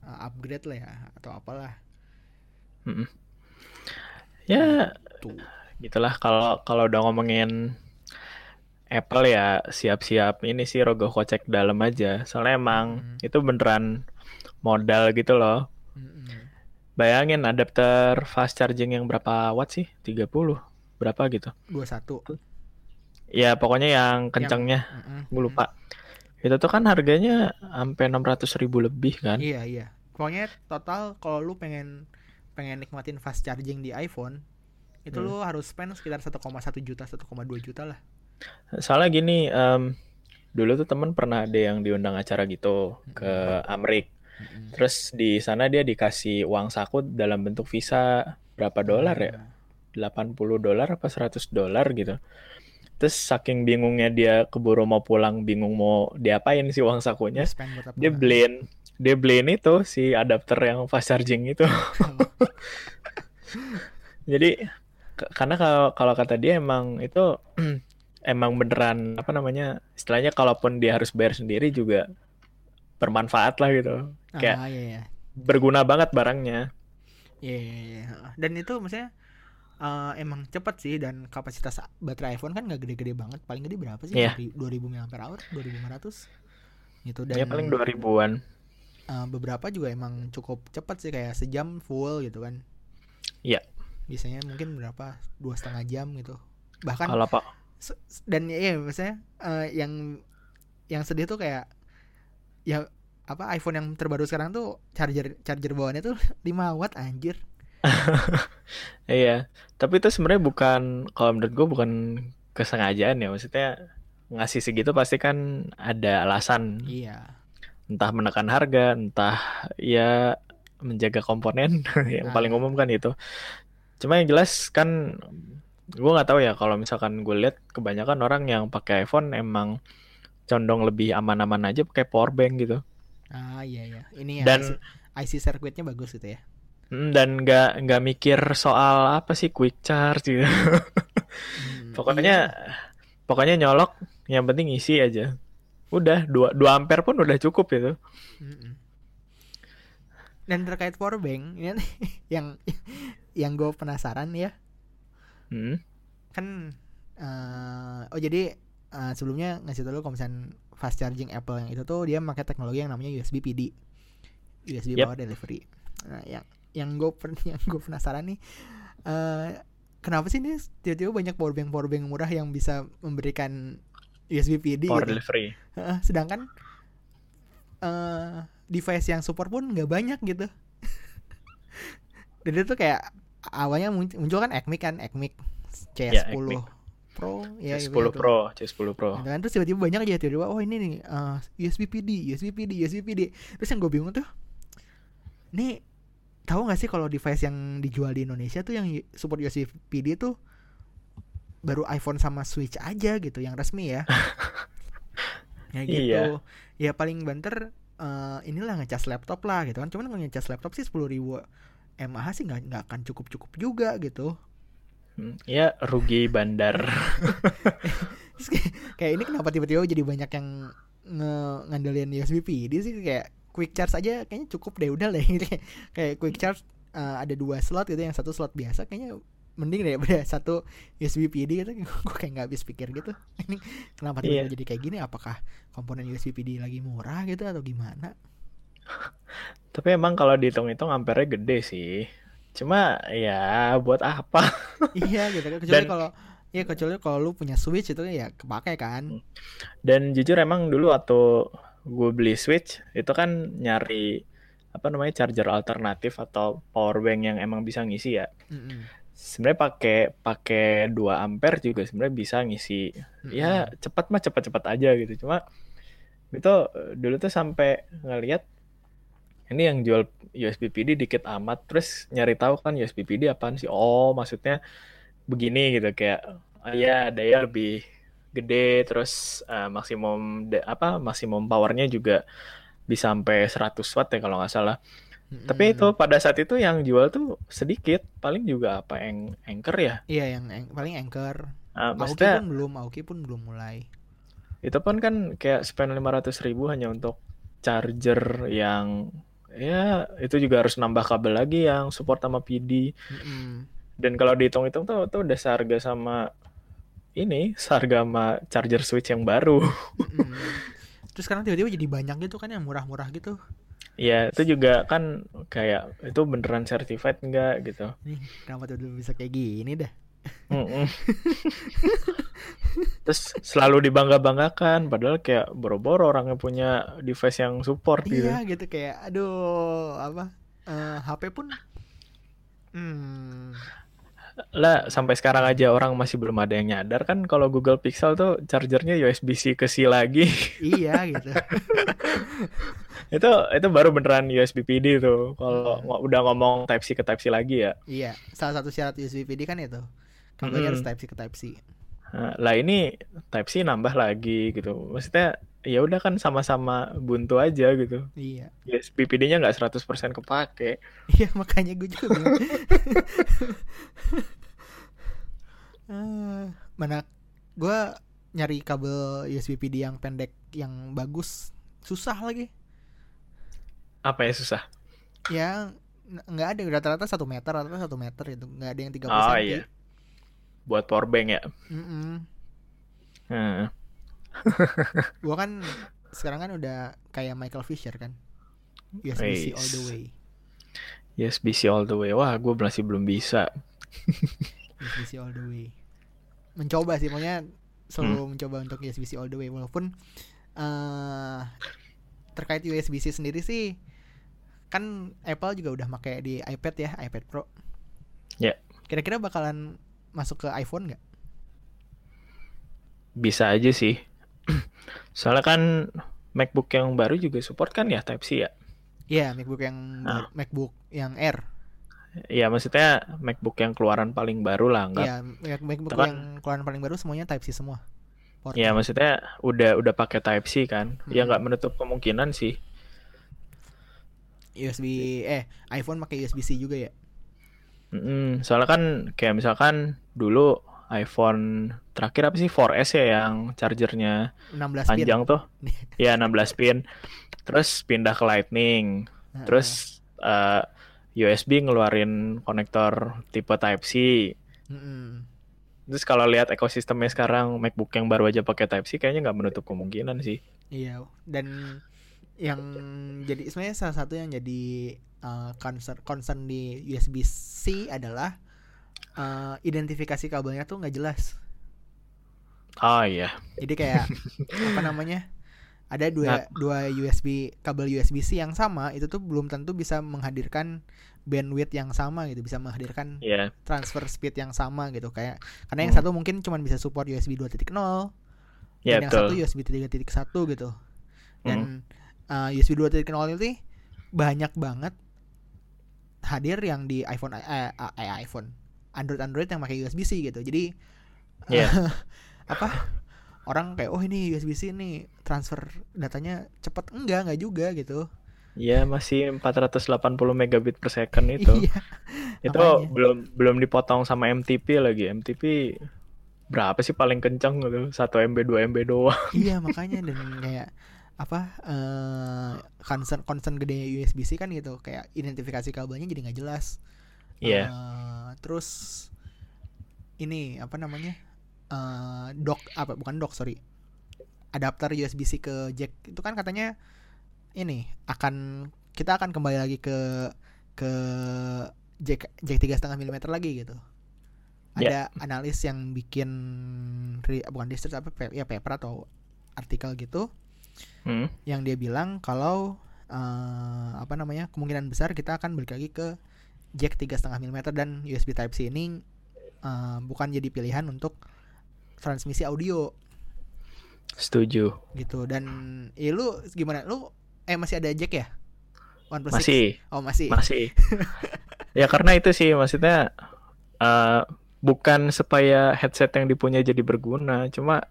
uh, upgrade lah ya atau apalah. Mm -mm. ya Tuh. gitulah. Kalau kalau udah ngomongin Apple ya siap-siap ini sih rogoh kocek dalam aja. Soalnya emang hmm. itu beneran modal gitu loh Bayangin adapter fast charging yang berapa watt sih? 30 berapa gitu? 21. Ya pokoknya yang kencangnya, yang, gue lupa. Itu tuh kan harganya sampai 600 ribu lebih kan? Iya iya. Pokoknya total kalau lu pengen pengen nikmatin fast charging di iPhone, itu hmm. lu harus spend sekitar 1,1 juta, 1,2 juta lah. Soalnya gini, um, dulu tuh temen pernah ada yang diundang acara gitu ke Amrik hmm Terus di sana dia dikasih uang saku dalam bentuk visa berapa dolar ya? 80 dolar apa 100 dolar gitu. Terus saking bingungnya dia keburu mau pulang, bingung mau diapain sih uang sakunya. Dia beliin dia beliin itu si adapter yang fast charging itu. Jadi karena kalau kalau kata dia emang itu emang beneran apa namanya istilahnya kalaupun dia harus bayar sendiri juga bermanfaat lah gitu kayak ah, iya, iya. berguna banget barangnya. Iya, iya, iya. dan itu maksudnya uh, emang cepet sih dan kapasitas baterai iPhone kan nggak gede-gede banget. Paling gede berapa sih? Yeah. 2000 mAh 2500 gitu dan ya paling 2000-an uh, beberapa juga emang cukup cepet sih kayak sejam full gitu kan. Iya. Yeah. biasanya mungkin berapa? Dua setengah jam gitu. Bahkan kalau pak dan ya maksudnya uh, yang yang sedih tuh kayak ya apa iPhone yang terbaru sekarang tuh charger charger bawaannya tuh 5 watt anjir. iya, tapi itu sebenarnya bukan kalau menurut gue bukan kesengajaan ya, maksudnya ngasih segitu pasti kan ada alasan. Iya. Entah menekan harga, entah ya menjaga komponen yang nah. paling umum kan itu. Cuma yang jelas kan gue nggak tahu ya kalau misalkan gue lihat kebanyakan orang yang pakai iPhone emang condong lebih aman-aman aja pakai power bank gitu. Ah iya iya. Ini ya dan IC, IC circuitnya bagus gitu ya. Hmm, dan nggak nggak mikir soal apa sih quick charge gitu. hmm, pokoknya iya. pokoknya nyolok yang penting isi aja. Udah dua dua ampere pun udah cukup itu. Hmm. Dan terkait power bank ini yang yang gue penasaran ya. Hmm. Kan uh, oh jadi uh, sebelumnya ngasih tau lu kalau misalnya fast charging Apple yang itu tuh dia pakai teknologi yang namanya USB PD USB yep. Power Delivery. Nah yang yang gue yang gue penasaran nih uh, kenapa sih ini tiba-tiba banyak powerbank powerbank murah yang bisa memberikan USB PD power gitu. delivery. Uh, sedangkan uh, device yang support pun nggak banyak gitu. Dan itu kayak awalnya muncul, kan ECMIC kan ECMIC C10 yeah, Pro ya C10 gitu. Pro C10 Pro. Nah, kan terus tiba-tiba banyak aja tiba-tiba oh ini nih uh, USB PD USB PD USB PD terus yang gue bingung tuh nih tahu nggak sih kalau device yang dijual di Indonesia tuh yang support USB PD tuh baru iPhone sama Switch aja gitu yang resmi ya? Ya gitu. Iya. ya paling banter eh, inilah ngecas laptop lah gitu kan. Cuman ngecas laptop sih sepuluh ribu mAh sih nggak nggak akan cukup cukup juga gitu ya rugi bandar. Kayak, ini kenapa tiba-tiba jadi banyak yang nge ngandelin USB PD sih kayak quick charge aja kayaknya cukup deh udah lah kayak, quick charge eh, ada dua slot gitu yang satu slot biasa kayaknya mending daripada satu USB PD gitu. Gue kayak nggak habis pikir gitu. Ini kenapa tiba-tiba Iya. jadi kayak gini? Apakah komponen USB PD lagi murah gitu atau gimana? Tapi emang kalau dihitung-hitung ampernya gede sih cuma ya buat apa iya gitu kan kecuali Dan- kalau ya kecuali kalau lu punya Switch itu ya kepake kan Dan jujur emang dulu waktu gue beli Switch itu kan nyari apa namanya charger alternatif atau power bank yang emang bisa ngisi ya. Mm-mm. Sebenarnya pakai pakai 2 ampere juga sebenarnya bisa ngisi. Ya cepat mah cepat-cepat aja gitu. Cuma itu dulu tuh sampai ngelihat ini yang jual USB PD dikit amat terus nyari tahu kan USB PD apaan sih? Oh, maksudnya begini gitu kayak oh, ya daya lebih gede terus eh, maksimum de- apa maksimum powernya juga bisa sampai 100 watt ya kalau nggak salah. Tapi itu pada saat itu yang jual tuh sedikit, paling juga apa yang anchor ya. iya yang ang- paling anchor Aoki maksudnya pun belum Aoki pun belum mulai itu pun kan kayak spend 500 ribu hanya untuk charger yang ya itu juga harus nambah kabel lagi yang support sama PD. Mm-mm. Dan kalau dihitung-hitung tuh tuh udah seharga sama ini, seharga sama charger switch yang baru. Mm-mm. Terus sekarang tiba-tiba jadi banyak gitu kan yang murah-murah gitu. ya, itu juga kan kayak itu beneran certified enggak gitu. Nih, kenapa tiba-tiba bisa kayak gini dah? Terus selalu dibangga-banggakan, padahal kayak boro-boro orang yang punya device yang support gitu. Iya gitu kayak aduh apa eh, HP pun hmm Lah, sampai sekarang aja orang masih belum ada yang nyadar kan kalau Google Pixel tuh chargernya USB-C ke C lagi. iya gitu. itu itu baru beneran USB PD tuh. Kalau ngo- udah ngomong Type C ke Type C lagi ya. iya, salah satu syarat USB PD kan itu. Kabelnya Mm-mm. harus Type C ke Type C. Nah, Lah ini Type C nambah lagi gitu. Maksudnya ya udah kan sama-sama buntu aja gitu. Iya. USB PD-nya nggak 100% kepake. Iya makanya gue juga. Eh, mana gue nyari kabel USB PD yang pendek yang bagus susah lagi. Apa ya susah? Ya nggak ada rata-rata satu meter rata-rata satu meter itu nggak ada yang 30 Oh cm. iya. Buat power bank ya. Mm-mm. Hmm. Gua kan sekarang kan udah kayak Michael Fisher kan. USB-C all the way. USB-C all the way. Wah, gue masih belum bisa. USB-C all the way. Mencoba sih, pokoknya selalu mencoba untuk USB-C all the way walaupun eh terkait USB-C sendiri sih kan Apple juga udah pakai di iPad ya, iPad Pro. Ya. Kira-kira bakalan masuk ke iPhone nggak? Bisa aja sih. Soalnya kan MacBook yang baru juga support kan ya Type C ya. Iya, MacBook yang Ah. baru- MacBook yang Air. Ya maksudnya MacBook yang keluaran paling baru lah enggak. Iya, Mac- MacBook kan- yang keluaran paling baru semuanya Type C semua. Port. Ya maksudnya udah udah pakai Type C kan. Ya Hmm. nggak menutup kemungkinan sih. USB eh iPhone pakai USB-C juga ya. Mm-mm. Soalnya kan kayak misalkan dulu iPhone terakhir apa sih 4S ya yang chargernya 16 pin. panjang tuh. Ya 16 pin. Terus pindah ke Lightning. Terus eh, USB ngeluarin konektor tipe Type C. Mm-mm. Terus kalau lihat ekosistemnya sekarang MacBook yang baru aja pakai Type C kayaknya nggak menutup kemungkinan sih. Iya, dan yang jadi sebenarnya salah satu yang jadi uh, concern concern di USB C adalah uh, identifikasi kabelnya tuh nggak jelas. Oh iya. Jadi kayak apa namanya? Ada dua Nah. dua USB kabel USB C yang sama itu tuh belum tentu bisa menghadirkan bandwidth yang sama gitu bisa menghadirkan yeah. transfer speed yang sama gitu kayak karena yang Hmm. satu mungkin cuma bisa support USB 2.0 Ya, dan yang betul. satu USB 3.1 gitu dan Hmm. uh, USB 2.0 ini banyak banget hadir yang di iPhone eh, eh, iPhone Android Android yang pakai USB-C gitu jadi Iya. apa orang kayak oh ini USB-C nih transfer datanya cepet enggak enggak juga gitu Ya masih 480 megabit per second itu. iya itu makanya. belum belum dipotong sama MTP lagi. MTP berapa sih paling kencang gitu? 1 MB 2 MB doang. iya makanya dan kayak apa eh concern concern gede USB-C kan gitu kayak identifikasi kabelnya jadi nggak jelas Iya. Eh, terus ini apa namanya eh dock apa bukan dock sorry. Adapter USB-C ke jack. Itu kan katanya ini akan kita akan kembali lagi ke ke jack jack tiga setengah mm lagi gitu. Ada analis yang bikin re- bukan research apa ya paper atau artikel gitu. Hmm. yang dia bilang kalau eh, apa namanya kemungkinan besar kita akan balik lagi ke jack 3,5 mm dan USB Type C ini eh, bukan jadi pilihan untuk transmisi audio Setuju. gitu dan ya lu gimana lu eh masih ada jack ya OnePlus 6? Masih, oh masih masih. ya karena itu sih maksudnya eh, bukan supaya headset yang dipunya jadi berguna, cuma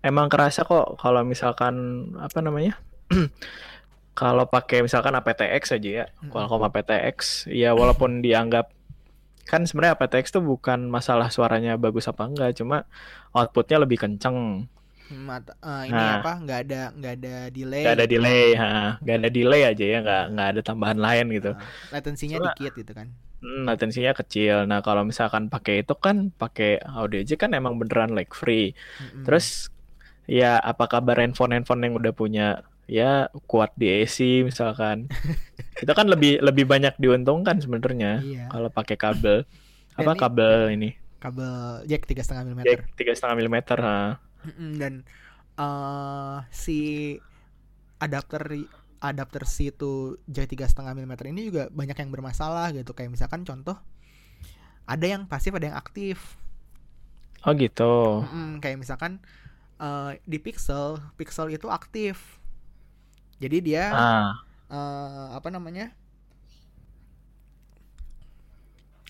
emang kerasa kok kalau misalkan apa namanya? kalau pakai misalkan aptX aja ya. Qualcomm aptX, ya walaupun dianggap kan sebenarnya aptX tuh bukan masalah suaranya bagus apa enggak, cuma outputnya lebih kenceng, Mat- eh, ini Nah. apa nggak ada nggak ada delay nggak ada delay, ha, nggak ada delay aja ya, nggak nggak ada tambahan lain gitu. Nah, latensinya Cuma- dikit gitu kan Hmm, latensinya kecil. Nah, kalau misalkan pakai itu kan pakai audio aja kan emang beneran like free. Mm-mm. Terus ya apa kabar handphone-handphone yang udah punya ya kuat di AC misalkan. itu kan lebih lebih banyak diuntungkan sebenarnya iya kalau pakai kabel. Apa ini- kabel ini? kabel jack 3,5 mm Jack 3,5 mm. Dan eh si adapter adapter si itu jack tiga setengah mm ini juga banyak yang bermasalah gitu kayak misalkan contoh ada yang pasif ada yang aktif Oh gitu. Mm-mm, kayak misalkan eh, di pixel pixel itu aktif jadi dia Ah, eh, apa namanya?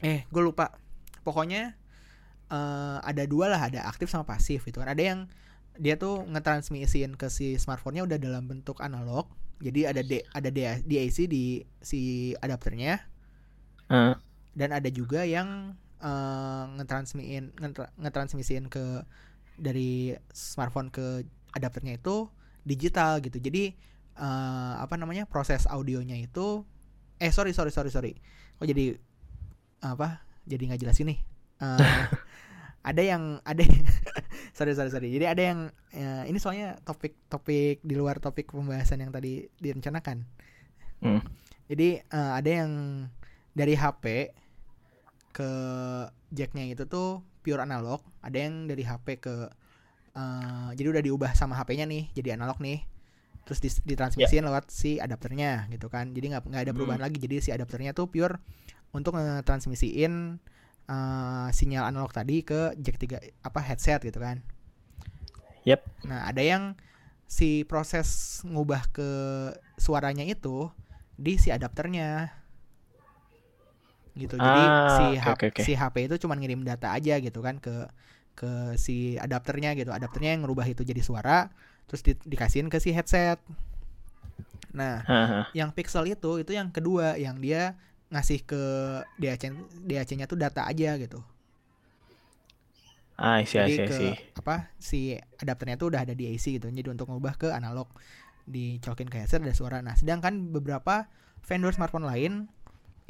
Eh gue lupa. Pokoknya eh, ada dua lah ada aktif sama pasif gitu kan. Ada yang dia tuh ngetransmisiin ke si smartphone-nya udah dalam bentuk analog. Jadi ada D, ada DAC di si adapternya. Ah. dan ada juga yang eh, ngetransmiin ngetra- ngetransmisiin ke dari smartphone ke adapternya itu digital gitu. Jadi eh, apa namanya proses audionya itu eh sorry sorry sorry sorry. Kok jadi apa jadi nggak jelas ini? Eh, ada yang ada sorry sorry sorry. Jadi ada yang eh, ini soalnya topik topik di luar topik pembahasan yang tadi direncanakan. Hmm. jadi eh, ada yang dari HP ke jacknya itu tuh pure analog. Ada yang dari HP ke eh, jadi udah diubah sama HP-nya nih jadi analog nih terus ditransmisiin lewat si adapternya gitu kan. Jadi nggak nggak ada perubahan lagi. Jadi si adapternya tuh pure untuk ngetransmisiin eh, sinyal analog tadi ke jack 3 apa headset gitu kan. Yep. nah ada yang si proses ngubah ke suaranya itu di si adapternya. Gitu. Jadi Ah, si oke, oke. si HP itu cuma ngirim data aja gitu kan ke ke si adapternya gitu. Adapternya yang ngerubah itu jadi suara terus di- dikasihin ke si headset. Nah Haha. yang pixel itu itu yang kedua yang dia ngasih ke DAC DAC-nya tuh data aja gitu. Ah, sih, jadi sih, ke apa si adapternya tuh udah ada di AC gitu jadi untuk ngubah ke analog dicolokin ke headset ada suara. Nah sedangkan beberapa vendor smartphone lain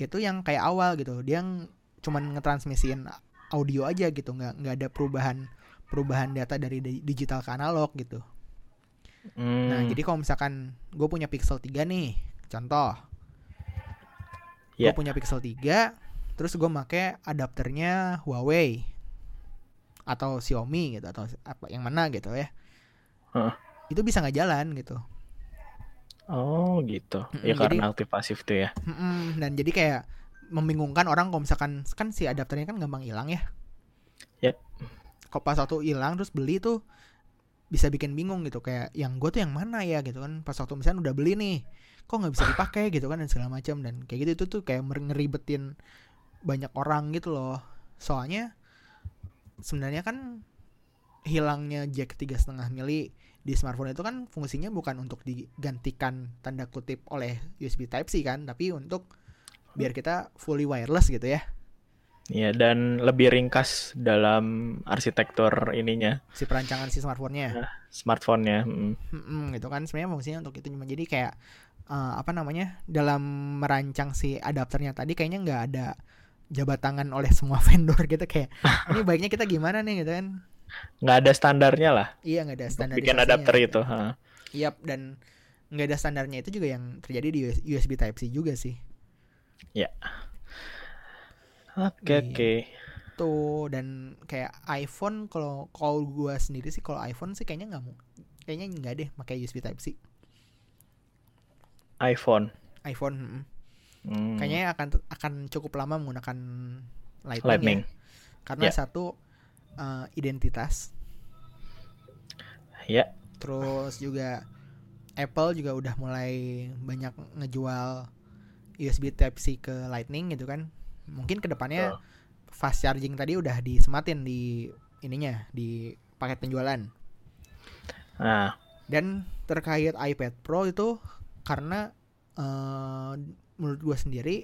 itu yang kayak awal gitu. Dia yang cuman ngetransmisiin audio aja gitu nggak nggak ada perubahan perubahan data dari di- digital ke analog gitu nah Hmm. jadi kalau misalkan gue punya Pixel 3 nih contoh Ya. gue punya Pixel 3 terus gue make adapternya Huawei atau Xiaomi gitu atau apa yang mana gitu ya Heeh. itu bisa nggak jalan gitu Oh, gitu. Ya Mm-mm, karena aktif pasif tuh ya. Mm-mm, dan jadi kayak membingungkan orang kalau misalkan kan si adapternya kan gampang hilang ya. Yep. Kalau pas waktu hilang terus beli tuh bisa bikin bingung gitu kayak yang gue tuh yang mana ya? gitu kan. Pas waktu misalnya udah beli nih kok nggak bisa dipakai? gitu kan dan segala macam. Dan kayak gitu itu tuh kayak ngeribetin banyak orang gitu loh. Soalnya sebenarnya kan hilangnya jack tiga setengah mili di smartphone itu kan fungsinya bukan untuk digantikan tanda kutip oleh USB Type C kan tapi untuk biar kita fully wireless gitu ya Iya dan lebih ringkas dalam arsitektur ininya. Si perancangan si smartphone-nya. Nah, smartphone-nya. Mm. Hmm, gitu kan sebenarnya fungsinya untuk itu cuma jadi kayak uh, apa namanya dalam merancang si adapternya tadi kayaknya nggak ada jabat tangan oleh semua vendor gitu kayak ini baiknya kita gimana nih gitu kan nggak ada standarnya lah iya nggak ada standar bikin adapter gitu. itu iya dan nggak ada standarnya itu juga yang terjadi di USB Type C juga sih ya Oke okay, oke. Okay. Tuh dan kayak iPhone kalau kalau gue sendiri sih kalau iPhone sih kayaknya nggak mau kayaknya nggak deh pakai USB Type C. iPhone. iPhone. Hmm. Kayaknya akan akan cukup lama menggunakan Lightning. Ya. Lightning. Ya. Karena yeah. satu uh, identitas. Ya. Yeah. Terus juga Apple juga udah mulai banyak ngejual USB Type C ke Lightning gitu kan mungkin ke depannya oh. fast charging tadi udah disematin di ininya di paket penjualan. Nah. Dan terkait iPad Pro itu karena uh, menurut gue sendiri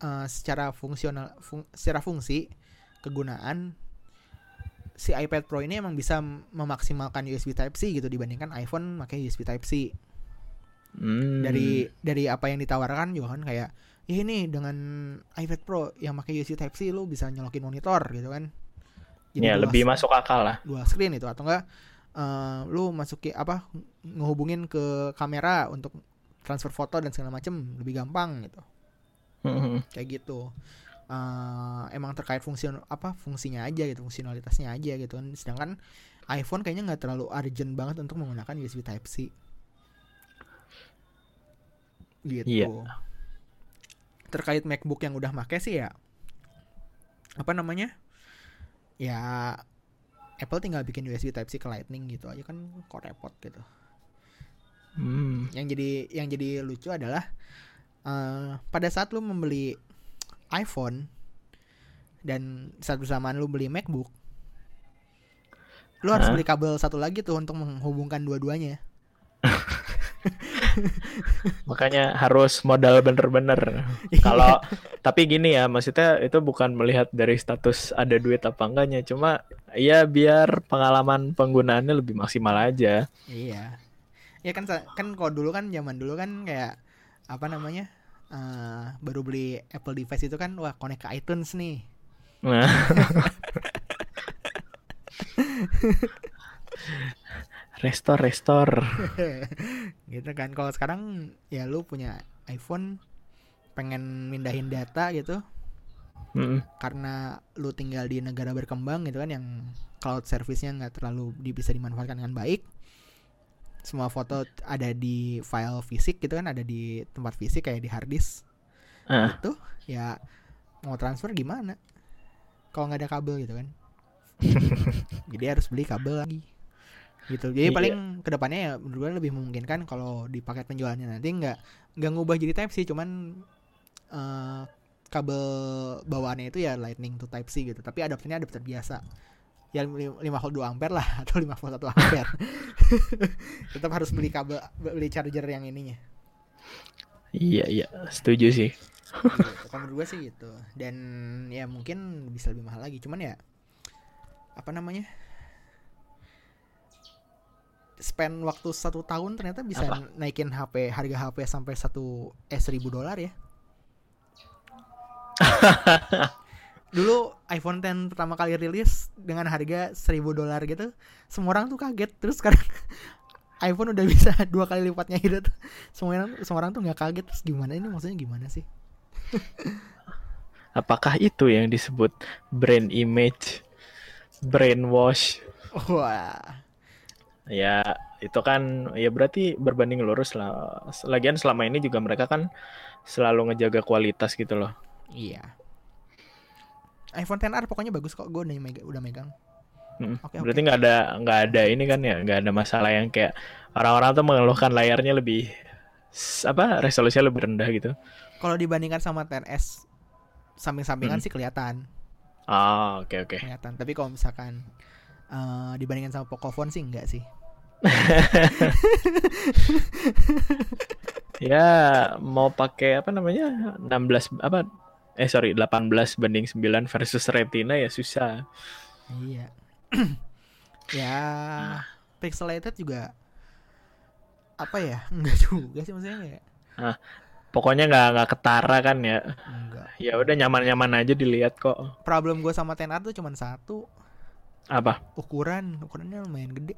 uh, secara fungsional fung, secara fungsi kegunaan si iPad Pro ini emang bisa memaksimalkan USB Type C gitu dibandingkan iPhone pakai USB Type C. Hmm. Dari dari apa yang ditawarkan juga kan kayak ya ini dengan iPad Pro yang pakai USB Type C lu bisa nyolokin monitor gitu kan. Jadi ya lebih masuk akal lah. dua screen itu atau enggak uh, lu masuki apa ngehubungin ke kamera untuk transfer foto dan segala macem lebih gampang gitu. Mm-hmm. kayak gitu. Uh, emang terkait fungsi apa fungsinya aja gitu fungsionalitasnya aja gitu kan. Sedangkan iPhone kayaknya nggak terlalu urgent banget untuk menggunakan USB Type C gitu. Yeah terkait MacBook yang udah make sih ya apa namanya? Ya Apple tinggal bikin USB Type C ke Lightning gitu aja kan kok repot gitu. Hmm. yang jadi yang jadi lucu adalah uh, pada saat lu membeli iPhone dan saat bersamaan lu beli MacBook lu harus beli kabel satu lagi tuh untuk menghubungkan dua-duanya Makanya harus modal bener-bener. Iya. Kalau tapi gini ya, maksudnya itu bukan melihat dari status ada duit apa enggaknya, cuma ya biar pengalaman penggunaannya lebih maksimal aja. Iya. Ya kan kan kalau dulu kan zaman dulu kan kayak apa namanya? Uh, baru beli Apple device itu kan wah connect ke iTunes nih. Nah. Restor, restor. gitu kan. Kalau sekarang ya lu punya iPhone pengen mindahin data gitu. Mm. Karena lu tinggal di negara berkembang gitu kan yang cloud service-nya nggak terlalu bisa dimanfaatkan dengan baik. Semua foto ada di file fisik gitu kan, ada di tempat fisik kayak di hard disk. Uh. Itu ya mau transfer gimana? Kalau nggak ada kabel gitu kan. Jadi harus beli kabel lagi gitu. Jadi iya. paling ke depannya ya menurut gue lebih memungkinkan kalau di paket penjualannya nanti nggak nggak ngubah jadi Type C cuman uh, kabel bawaannya itu ya Lightning to Type C gitu. Tapi adapternya adapter biasa. Ya 5 volt 2 ampere lah atau 5 volt 1 ampere. Tetap harus beli kabel beli charger yang ininya. Iya iya. Setuju sih. Gitu. kalau menurut gue sih gitu. Dan ya mungkin bisa lebih mahal lagi. Cuman ya apa namanya spend waktu satu tahun ternyata bisa Apa? naikin HP harga HP sampai satu eh seribu dolar ya. Dulu iPhone 10 pertama kali rilis dengan harga seribu dolar gitu, semua orang tuh kaget. Terus sekarang iPhone udah bisa dua kali lipatnya gitu. Semua orang, semua orang tuh nggak kaget. Terus gimana ini maksudnya gimana sih? Apakah itu yang disebut brand image, brainwash? Wah ya itu kan ya berarti berbanding lurus lah. Lagian selama ini juga mereka kan selalu ngejaga kualitas gitu loh. Iya. iPhone XR pokoknya bagus kok, gue udah megang. Udah megang. Hmm. Okay, Berarti nggak okay. ada nggak ada ini kan ya, nggak ada masalah yang kayak orang-orang tuh mengeluhkan layarnya lebih apa resolusinya lebih rendah gitu. Kalau dibandingkan sama 10s samping-sampingan hmm. sih kelihatan. Ah, oke okay, oke. Okay. Kelihatan. Tapi kalau misalkan uh, dibandingkan sama Pocophone sih enggak sih. ya mau pakai apa namanya 16 apa eh sorry 18 banding 9 versus Retina ya susah. Iya. ya pixelated juga apa ya enggak juga sih maksudnya kayak ah, pokoknya nggak nggak ketara kan ya enggak ya udah nyaman nyaman aja dilihat kok problem gue sama tenar tuh cuma satu apa? Ukuran ukurannya lumayan gede.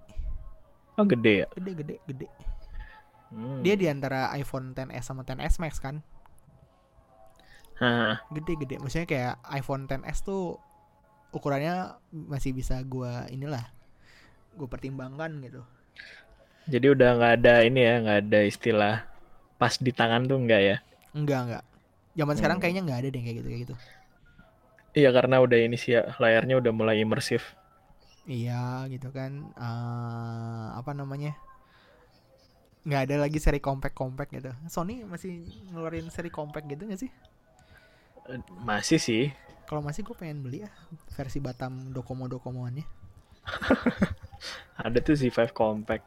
Oh gede ya? Gede gede gede. Hmm. dia di antara iPhone 10s sama 10s Max kan? Hah. gede gede. Maksudnya kayak iPhone 10s tuh ukurannya masih bisa gua inilah gue pertimbangkan gitu. Jadi udah nggak ada ini ya nggak ada istilah pas di tangan tuh enggak ya? Enggak enggak zaman hmm. sekarang kayaknya nggak ada deh kayak gitu kayak gitu. Iya karena udah ini sih ya layarnya udah mulai imersif iya gitu kan uh, apa namanya nggak ada lagi seri compact compact gitu Sony masih ngeluarin seri compact gitu nggak sih eh, masih sih kalau masih gue pengen beli ya versi Batam Docomo Docomoannya. Ada tuh Z5 Compact.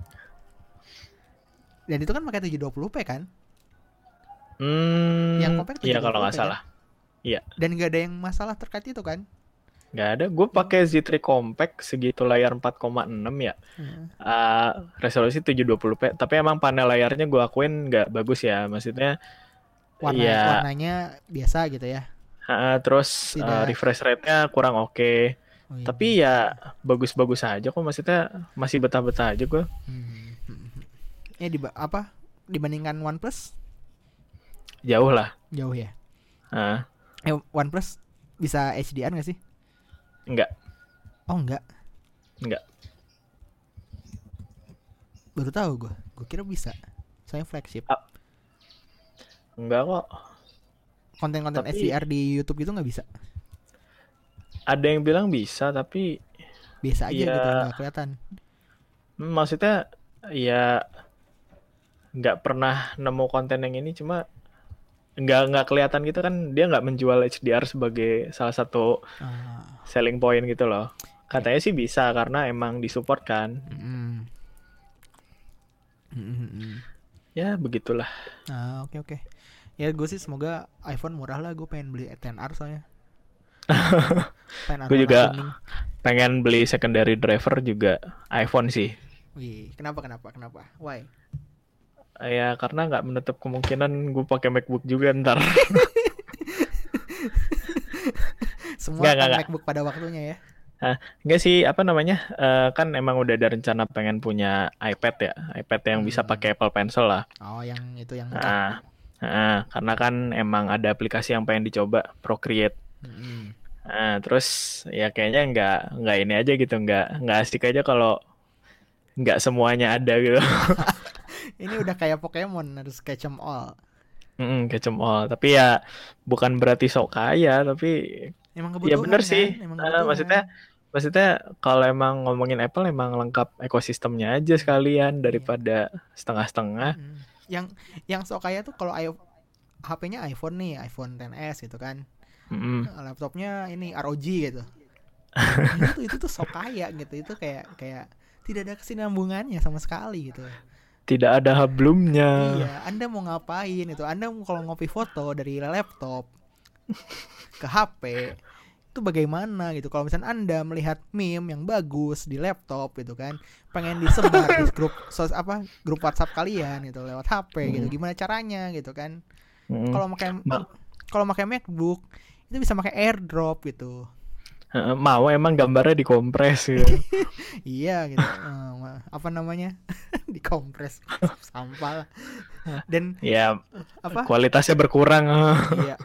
Dan itu kan pakai 720p kan? Hmm, yang compact Iya kalau nggak kan? salah. Iya. Dan nggak ada yang masalah terkait itu kan? Nggak ada. Gue pakai Z3 Compact segitu layar 4,6 ya. Hmm. Uh, resolusi 720p. Tapi emang panel layarnya gue akuin nggak bagus ya. Maksudnya Warna, ya, warnanya biasa gitu ya Uh, terus uh, refresh rate-nya kurang oke. Okay. Oh, iya. Tapi ya bagus-bagus aja kok maksudnya masih betah-betah aja gue. Hmm. Ya di apa dibandingkan OnePlus? Jauh lah. Jauh ya. Uh. Eh OnePlus bisa HDR gak sih? Enggak. Oh enggak. Enggak. Baru tahu gue. Gue kira bisa. Soalnya flagship. Uh, enggak kok konten-konten tapi, SDR di YouTube gitu nggak bisa? Ada yang bilang bisa tapi biasa aja ya, gitu nggak kelihatan. Maksudnya ya nggak pernah nemu konten yang ini cuma nggak nggak kelihatan gitu kan dia nggak menjual HDR sebagai salah satu uh. selling point gitu loh. Katanya sih bisa karena emang disupport kan. Mm -hmm. Mm -hmm. ya begitulah. Ah oke okay, oke. Okay ya gue sih semoga iPhone murah lah gue pengen beli 10R soalnya. Gue juga pengen beli secondary driver juga iPhone sih. Wih, kenapa kenapa kenapa? Why ya karena nggak menutup kemungkinan gue pakai MacBook juga ntar. Semua gak, gak, MacBook pada waktunya ya? Nah, enggak sih apa namanya? Uh, kan emang udah ada rencana pengen punya iPad ya. iPad yang hmm. bisa pakai Apple Pencil lah. Oh yang itu yang nah, Nah, karena kan emang ada aplikasi yang pengen dicoba Procreate. Mm. Nah, terus ya kayaknya nggak nggak ini aja gitu, nggak nggak asik aja kalau nggak semuanya ada gitu. ini udah kayak Pokemon harus catch them all. Mm, catch them all. Tapi ya bukan berarti sok kaya, tapi emang ya bener kan? sih. Emang uh, maksudnya maksudnya kalau emang ngomongin Apple emang lengkap ekosistemnya aja sekalian daripada setengah-setengah. Mm yang yang sok kaya tuh kalau HP-nya iPhone nih, iPhone 10s gitu kan. Mm-hmm. Laptopnya ini ROG gitu. itu itu tuh sok kaya gitu. Itu kayak kayak tidak ada kesinambungannya sama sekali gitu. Tidak ada hablumnya. Iya, Anda mau ngapain itu? Anda mau kalau ngopi foto dari laptop ke HP itu bagaimana gitu kalau misalnya anda melihat meme yang bagus di laptop gitu kan pengen disebar di grup sos apa grup WhatsApp kalian gitu lewat HP gitu hmm. gimana caranya gitu kan hmm. kalau pakai kalau pakai MacBook itu bisa pakai AirDrop gitu mau emang gambarnya dikompres gitu. iya gitu. Uh, apa namanya? Dikompres. Sampah dan ya apa? kualitasnya berkurang. Iya.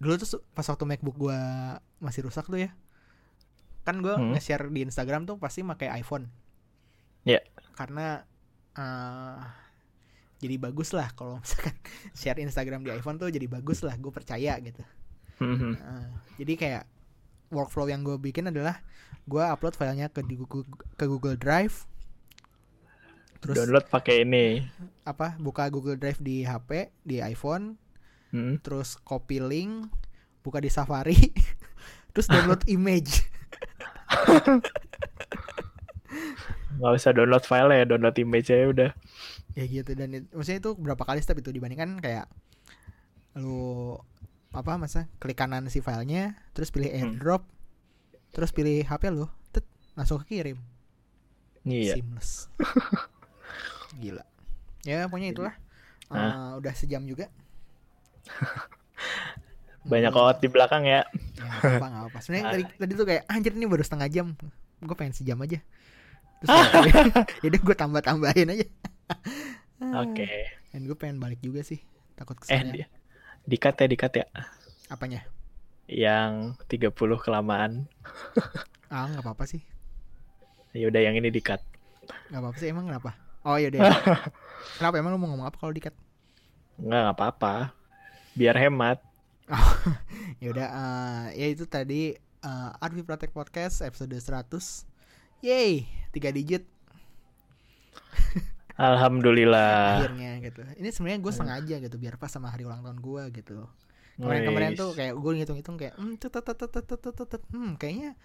Dulu tuh pas waktu MacBook gua masih rusak tuh ya kan gue hmm. nge-share di Instagram tuh pasti pakai iPhone. Ya yeah. karena uh, jadi bagus lah kalau misalkan share Instagram di iPhone tuh jadi bagus lah gue percaya gitu. Uh, jadi kayak workflow yang gue bikin adalah gue upload filenya ke di Google ke Google Drive terus Download pakai ini. apa buka Google Drive di HP di iPhone Hmm. terus copy link buka di Safari terus download image Nggak usah download file ya, download image aja udah. ya gitu dan it- maksudnya itu berapa kali step itu dibandingkan kayak lu apa masa klik kanan si filenya terus pilih Hmm. airdrop terus pilih HP lu tet, langsung kekirim. Iya. seamless. Gila. Ya pokoknya itulah. Ah. Eh, udah sejam juga. Banyak Hmm, out di belakang ya. ya, apa nggak apa sebenarnya tadi, tadi tuh kayak anjir ini baru setengah jam. Gue pengen sejam aja. Terus ya udah gue tambah tambahin aja. Oke. dan gue pengen balik juga sih. Takut Eh, kesannya di, dikat ya, dikat ya. apanya Yang 30 kelamaan. ah nggak apa apa sih Ya udah yang ini dikat. nggak apa apa sih emang kenapa oh iya deh kenapa emang lu mau ngomong apa kalau dikat Enggak, nggak apa-apa. Biar hemat. ya udah eh, ya itu tadi eh, Arvi Pratek Podcast episode 100 Yay, tiga digit Alhamdulillah. Akhirnya gitu. Ini sebenarnya gue hmm. sengaja gitu biar pas sama hari ulang tahun gue gitu. Kemarin-kemarin tuh kayak gue ngitung-ngitung kayak hmm hmm kayaknya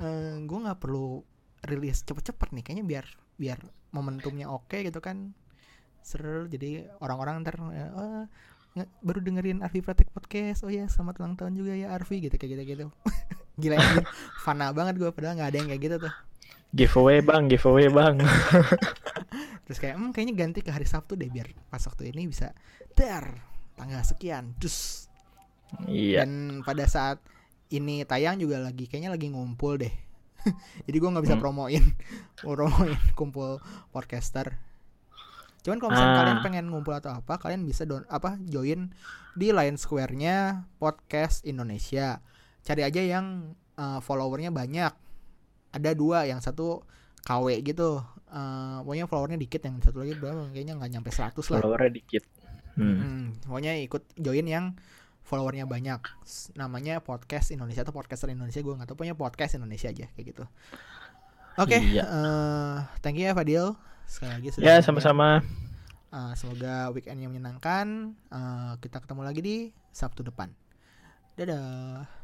eh, uh, gue nggak perlu rilis cepet-cepet nih. Kayaknya biar biar momentumnya oke okay gitu kan. Seru jadi orang-orang ntar uh, baru dengerin Arfi Pratik podcast. Oh ya selamat ulang tahun juga ya Arfi gitu kayak gitu gitu gila ini fana banget gue padahal nggak ada yang kayak gitu tuh. Giveaway bang, giveaway bang. terus kayak hmm kayaknya ganti ke hari Sabtu deh biar pas waktu ini bisa ter tanggal sekian dus iya. dan pada saat ini tayang juga lagi kayaknya lagi ngumpul deh jadi gua nggak bisa Hmm. promoin promoin kumpul podcaster cuman kalau misalnya Ah. kalian pengen ngumpul atau apa kalian bisa don apa join di line square-nya podcast Indonesia cari aja yang eh, followernya banyak ada dua yang satu KW gitu Eh, pokoknya followernya dikit yang satu lagi berapa kayaknya nggak nyampe 100 lah Followernya dikit. Hmm. Hmm, pokoknya ikut join yang followernya banyak. Namanya podcast Indonesia atau podcaster Indonesia gue nggak tahu. Pokoknya podcast Indonesia aja kayak gitu. Oke, Iya. eh, thank you ya Fadil. Sekali lagi sudah Ya sama-sama. Eh, semoga weekend yang menyenangkan. Eh, kita ketemu lagi di Sabtu depan. Dadah.